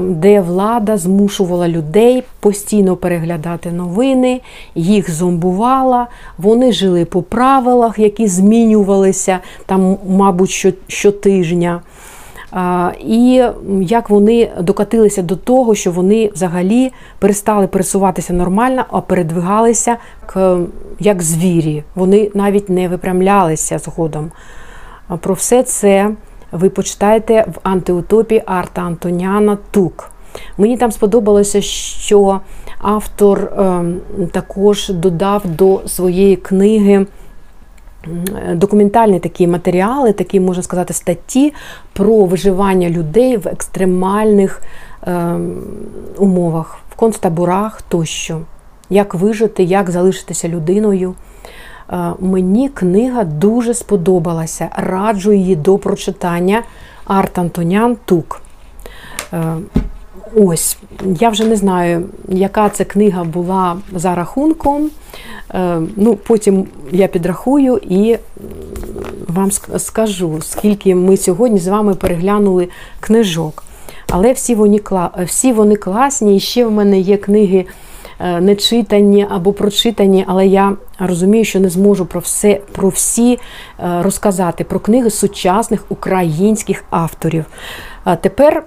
де влада змушувала людей постійно переглядати новини, їх зомбувала, вони жили по правилах, які змінювалися там, мабуть, щотижня. І як вони докатилися до того, що вони взагалі перестали пересуватися нормально, а передвигалися як звірі. Вони навіть не випрямлялися згодом. Про все це ви почитаєте в антиутопії Арта Антоніана Тук. Мені там сподобалося, що автор ем, також додав до своєї книги. Документальні такі матеріали, такі, можна сказати, статті про виживання людей в екстремальних е, умовах, в концтаборах тощо, як вижити, як залишитися людиною. Е, мені книга дуже сподобалася. Раджу її до прочитання Арт Антонян Тук. Е, ось, я вже не знаю, яка це книга була за рахунком. Е, ну, Потім я підрахую і вам скажу, скільки ми сьогодні з вами переглянули книжок. Але всі вони всі вони класні, і ще в мене є книги не читані або прочитані, але я розумію, що не зможу про все про всі е, розказати про книги сучасних українських авторів. Тепер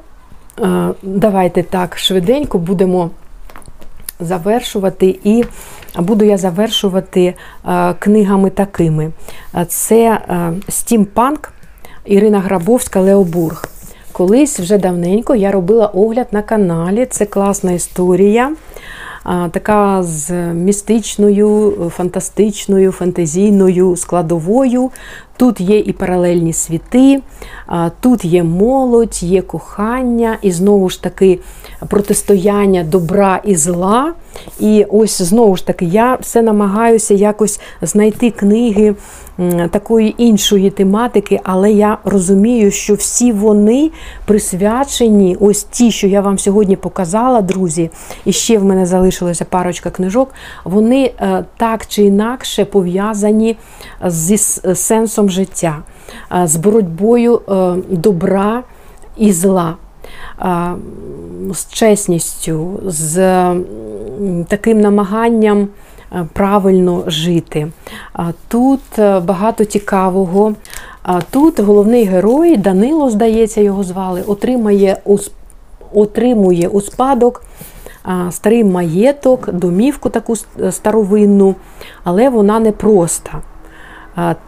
е, давайте так швиденько будемо завершувати, і буду я завершувати книгами такими: це Стімпанк Ірина Грабовська Леобург. Колись вже давненько я робила огляд на каналі. Це класна історія така з містичною, фантастичною, фантазійною складовою. Тут є і паралельні світи, тут є молодь, є кохання, і знову ж таки протистояння добра і зла. І ось знову ж таки, я все намагаюся якось знайти книги такої іншої тематики, але я розумію, що всі вони присвячені, ось ті, що я вам сьогодні показала, друзі, і ще в мене залишилася парочка книжок, вони е, так чи інакше пов'язані зі сенсом життя, е, з боротьбою е, добра і зла. З чесністю, з таким намаганням правильно жити. Тут е, багато цікавого. Тут головний герой, Данило, здається, його звали, отримає отримує у спадок старий маєток, домівку таку старовинну, але вона не проста.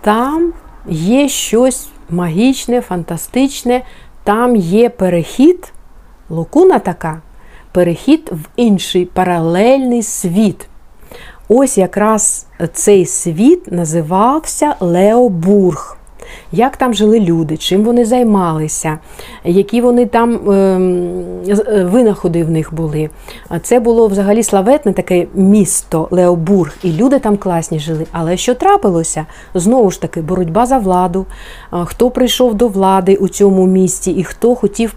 Там є щось магічне, фантастичне, там є перехід, локуна така, перехід в інший паралельний світ. Ось якраз цей світ називався Леобург. Як там жили люди, чим вони займалися, які вони там ем, е, винаходи в них були. Це було взагалі славетне таке місто Леобург, і люди там класні жили. Але що трапилося? Знову ж таки, боротьба за владу, хто прийшов до влади у цьому місті і хто хотів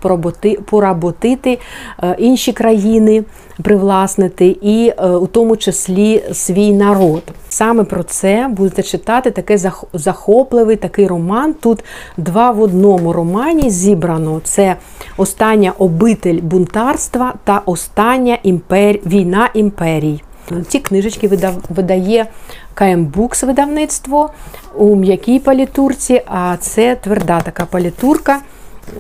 поработити е, інші країни привласнити, і е, у тому числі свій народ. Саме про це будете читати такий захопливий такий роман. Тут два в одному романі зібрано: це остання обитель бунтарства та остання імпер... війна імперій. Ці книжечки видає КМ Букс видавництво у м'якій палітурці, а це тверда така палітурка.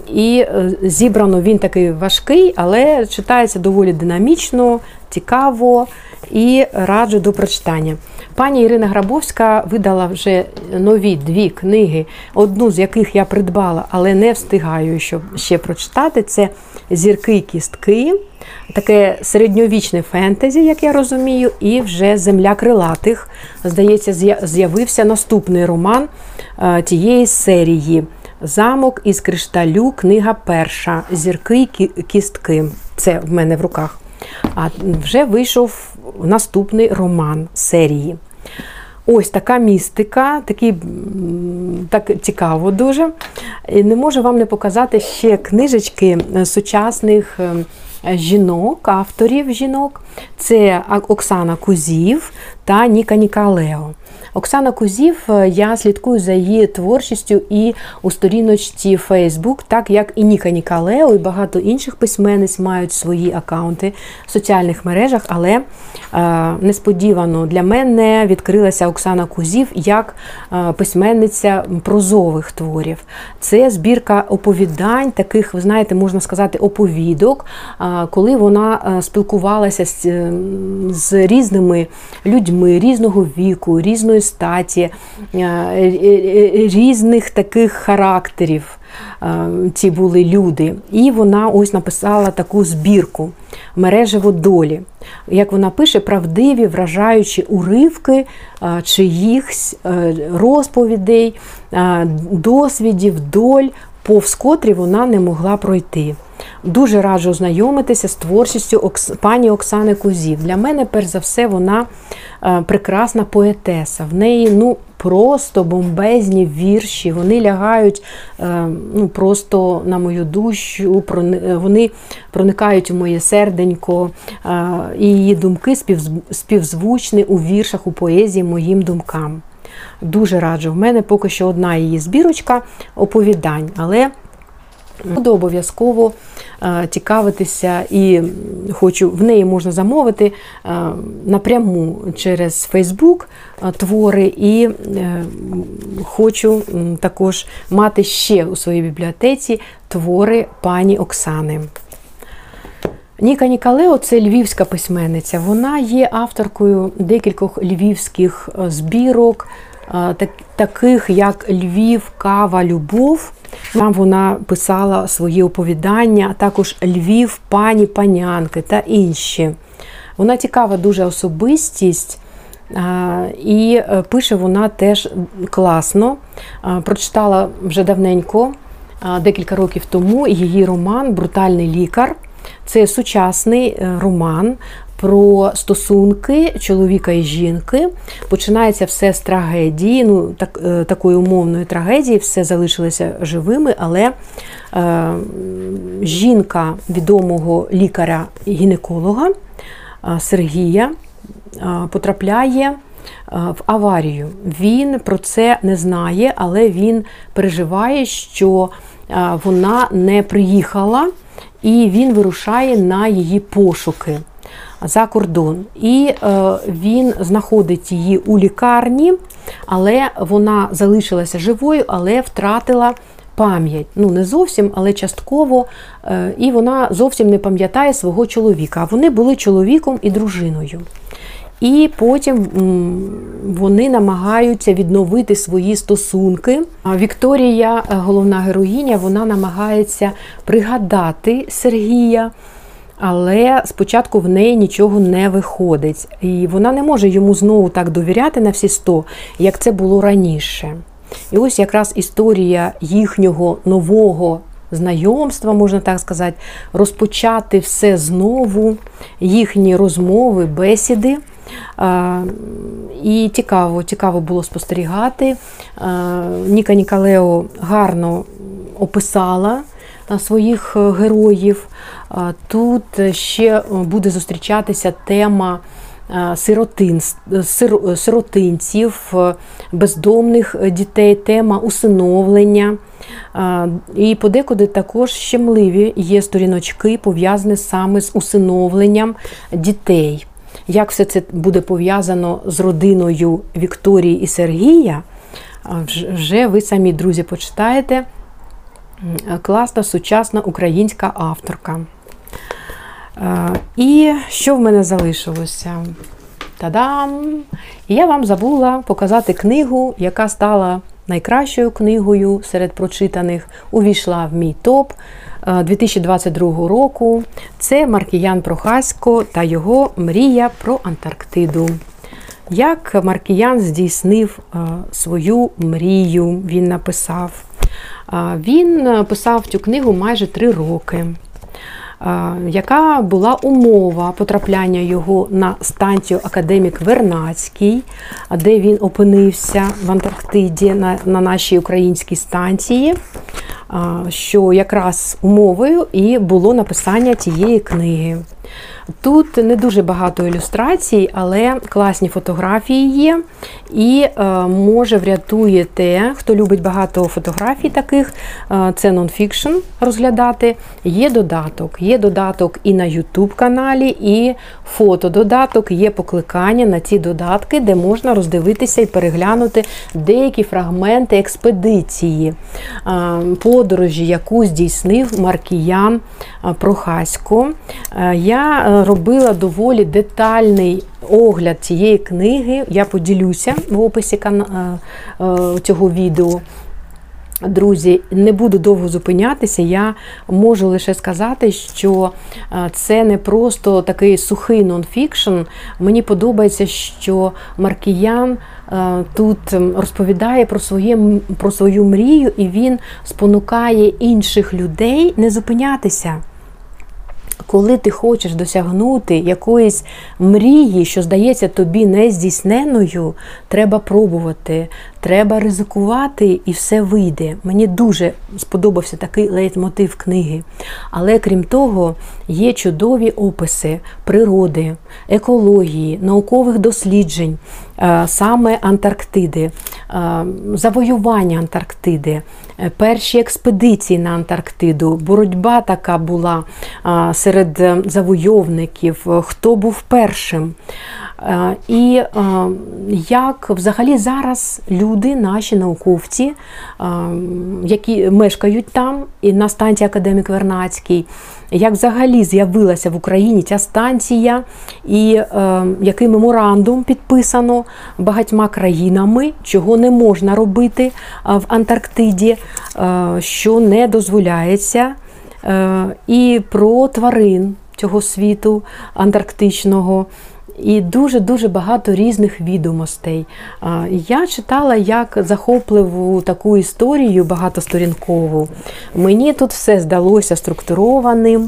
І е, зібрано він такий важкий, але читається доволі динамічно, цікаво і раджу до прочитання. Пані Ірина Грабовська видала вже нові дві книги, одну з яких я придбала, але не встигаю ще прочитати. Це Зірки кістки, таке середньовічне фентезі, як я розумію, і вже Земля крилатих. Здається, з'явився наступний роман е, тієї серії. Замок із кришталю, книга перша. Зірки і кістки. Це в мене в руках. А вже вийшов наступний роман серії. Ось така містика, такий, так цікаво дуже. Не можу вам не показати ще книжечки сучасних ем, жінок, авторів жінок. Це Оксана Кузів та Ніка Нікалео. Оксана Кузів, е, я слідкую за її творчістю і у сторіночці Facebook, так як і Ніка Нікалео, і багато інших письменниць мають свої акаунти в соціальних мережах, але е, несподівано для мене відкрилася Оксана Кузів як е, письменниця прозових творів. Це збірка оповідань, таких, ви знаєте, можна сказати, оповідок, коли вона спілкувалася з, е, з різними людьми різного віку, різної статі, е, е, е, різних таких характерів. Ці були люди. І вона ось написала таку збірку мережево долі. Як вона пише, правдиві, вражаючі уривки чиїхсь розповідей, досвідів, доль, повз котрі вона не могла пройти. Дуже раджу ознайомитися з творчістю пані Оксани Кузів. Для мене, перш за все, вона е, прекрасна поетеса. В неї ну, просто бомбезні вірші. Вони лягають е, ну, просто на мою душу, е, вони проникають у моє серденько, і її думки співз- співзвучні у віршах, у поезії моїм думкам. Дуже раджу. В мене поки що одна її збірочка оповідань, але Буду обов'язково е, цікавитися і хочу в неї можна замовити е, напряму через Фейсбук твори, і е, хочу також мати ще у своїй бібліотеці твори пані Оксани. Ніка Нікалео це львівська письменниця. Вона є авторкою декількох львівських збірок, таких як Львів, Кава, Любов. Там вона писала свої оповідання, а також Львів, пані, панянки та інші. Вона цікава дуже особистість. І е, пише вона теж класно. Прочитала вже давненько, декілька років тому, її роман Брутальний лікар. Це сучасний е, роман про стосунки чоловіка і жінки. Починається все з трагедії, ну так, е, такої умовної трагедії, все залишилося живими, але е, жінка відомого лікаря-гінеколога е, Сергія е, потрапляє в аварію. Він про це не знає, але він переживає, що вона не приїхала, і він вирушає на її пошуки за кордон. І е, він знаходить її у лікарні, але вона залишилася живою, але втратила пам'ять. Ну, не зовсім, але частково. Е, і вона зовсім не пам'ятає свого чоловіка. Вони були чоловіком і дружиною. І потім вони намагаються відновити свої стосунки. Вікторія, е, головна героїня, вона намагається пригадати Сергія, але спочатку в неї нічого не виходить. І вона не може йому знову так довіряти на всі сто, як це було раніше. І ось якраз історія їхнього нового знайомства, можна так сказати, розпочати все знову, їхні розмови, бесіди. І цікаво, цікаво було спостерігати. Ніка Нікалео гарно описала своїх е, героїв. Тут ще буде зустрічатися тема е, сиротин, сир- сиротинців, е, бездомних дітей, тема усиновлення. І подекуди також щемливі є сторіночки, пов'язані саме з усиновленням дітей. Як все це буде пов'язано з родиною Вікторії і Сергія, вже ви самі, друзі, почитаєте. Класна сучасна українська авторка. Е, І що в мене залишилося? Та-дам! І я вам забула показати книгу, яка стала найкращою книгою серед прочитаних, увійшла в мій топ е, 2022 року. Це Маркіян Прохасько та його мрія про Антарктиду. Як Маркіян здійснив е, свою мрію, він написав. Він е, писав цю книгу майже три роки. Яка була умова потрапляння його на станцію Академік Вернацький, де він опинився в Антарктиді на, на нашій українській станції, що якраз умовою і було написання цієї книги. Тут не дуже багато ілюстрацій, але класні фотографії є. І е, може врятує те, хто любить багато фотографій таких, е, це нонфікшн розглядати. Є додаток. Є додаток і на YouTube каналі, і фотододаток, є покликання на ці додатки, де можна роздивитися і переглянути деякі фрагменти експедиції, е, подорожі, яку здійснив Маркіян Прохасько. Я робила доволі детальний огляд цієї книги. Я поділюся в описі е, е, цього відео. Друзі, не буду довго зупинятися, я можу лише сказати, що е, це не просто такий сухий нонфікшн. Мені подобається, що Маркіян тут розповідає про своє, про свою мрію, і він спонукає інших людей не зупинятися коли ти хочеш досягнути якоїсь мрії, що здається тобі нездійсненною, треба пробувати, треба ризикувати, і все вийде. Мені дуже сподобався такий лейтмотив книги. Але крім того, є чудові описи природи, екології, наукових досліджень, е, саме Антарктиди, е, завоювання Антарктиди. Е, перші експедиції на Антарктиду, боротьба така була серед завойовників, хто був першим. Е, і е, як взагалі зараз люди, наші науковці, е, які мешкають там, і на станції Академік Вернацький, як взагалі з'явилася в Україні ця станція, і який меморандум підписано багатьма країнами, чого не можна робити в Антарктиді, що не дозволяється, і про тварин цього світу антарктичного і дуже-дуже багато різних відомостей. Я читала як захопливу таку історію багатосторінкову. Мені тут все здалося структурованим.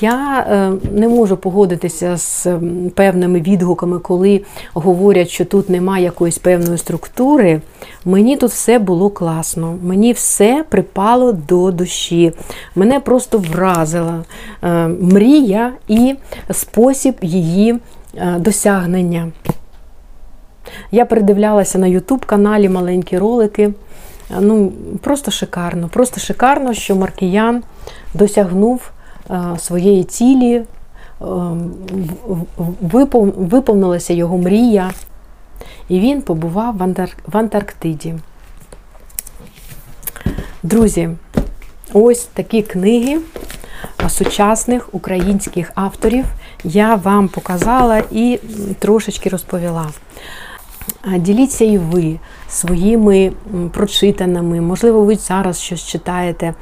Я е, не можу погодитися з певними відгуками, коли говорять, що тут немає якоїсь певної структури. Мені тут все було класно, мені все припало до душі. Мене просто вразила е, мрія і спосіб її досягнення. Я передивлялася на YouTube каналі маленькі ролики. Е, ну, Просто шикарно. Просто шикарно, що Маркіян досягнув е, своєї цілі, виповнилася його мрія, і він побував в Антарктиді. Друзі, ось такі книги сучасних українських авторів я вам показала і трошечки розповіла. Діліться і ви своїми прочитаними, можливо, ви зараз щось читаєте,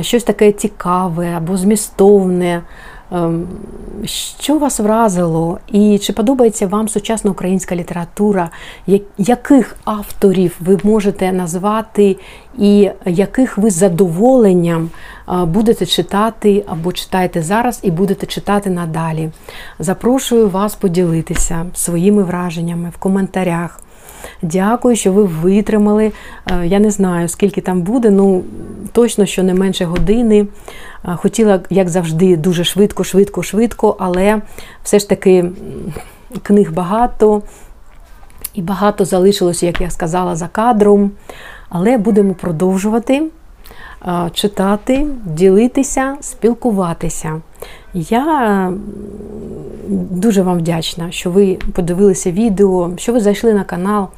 щось таке цікаве або змістовне. Ем, що вас вразило, і чи подобається вам сучасна українська література? Яких авторів ви можете назвати, і яких ви з задоволенням будете читати або читаєте зараз і будете читати надалі? Запрошую вас поділитися своїми враженнями в коментарях. Дякую, що ви витримали. Е, я не знаю, скільки там буде, ну точно, що не менше години. Хотіла, як завжди, дуже швидко, швидко, швидко, але все ж таки книг багато. І багато залишилося, як я сказала, за кадром. Але будемо продовжувати читати, ділитися, спілкуватися. Я дуже вам вдячна, що ви подивилися відео, що ви зайшли на канал.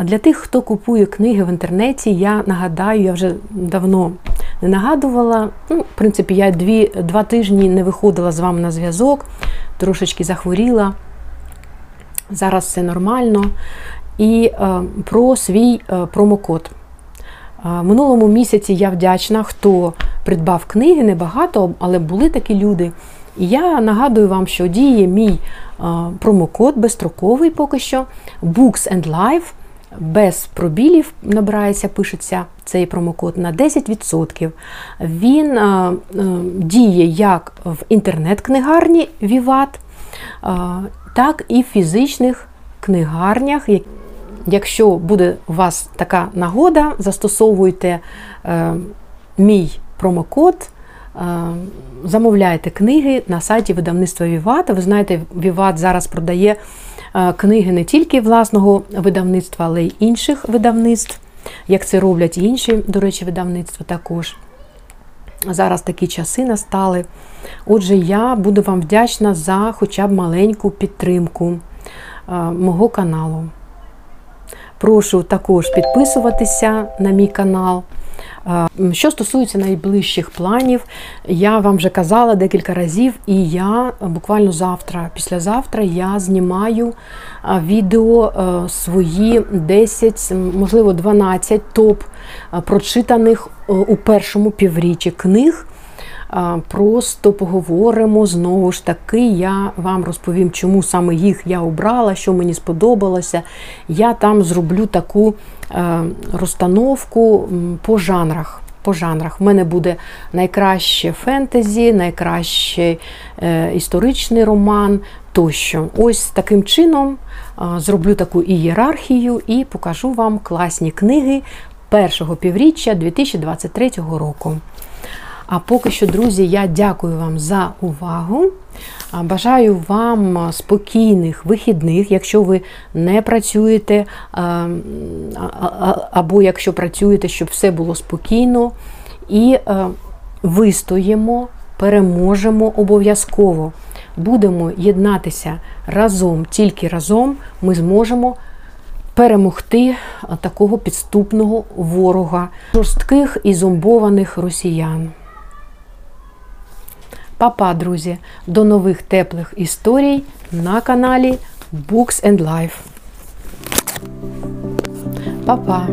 Для тих, хто купує книги в інтернеті, я нагадаю, я вже давно не нагадувала. Ну, В принципі, я дві, два тижні не виходила з вами на зв'язок, трошечки захворіла. Зараз все нормально. І е, про свій е, промокод. Е, минулому місяці я вдячна, хто придбав книги, небагато, але були такі люди. І я нагадую вам, що діє мій е, промокод безстроковий поки що Books and Life без пробілів набирається, пишеться цей промокод на 10%. Він а, е, а, е, діє як в інтернет-книгарні Vivat, а, так і в фізичних книгарнях. Якщо буде у вас така нагода, застосовуйте е, мій промокод. замовляйте книги на сайті видавництва Віват. Ви знаєте, Віват зараз продає книги не тільки власного видавництва, але й інших видавництв, як це роблять інші, до речі, видавництва також. Зараз такі часи настали. Отже, я буду вам вдячна за хоча б маленьку підтримку мого каналу. Прошу також підписуватися на мій канал. Що стосується найближчих планів, я вам вже казала декілька разів, і я буквально завтра, післязавтра, я знімаю відео свої 10, можливо, 12 топ прочитаних у першому півріччі книг. Просто поговоримо знову ж таки. Я вам розповім, чому саме їх я обрала, що мені сподобалося. Я там зроблю таку е, розстановку по жанрах. По жанрах. У мене буде найкраще фентезі, найкращий е, історичний роман тощо. Ось таким чином е, зроблю таку ієрархію і покажу вам класні книги першого півріччя 2023 року. А поки що, друзі, я дякую вам за увагу. Бажаю вам спокійних вихідних, якщо ви не працюєте, або якщо працюєте, щоб все було спокійно. І е, вистоїмо, переможемо обов'язково. Будемо єднатися разом, тільки разом ми зможемо перемогти такого підступного ворога, жорстких і зомбованих росіян. Па-па, друзі, до нових теплих історій на каналі Books and Life. Па-па!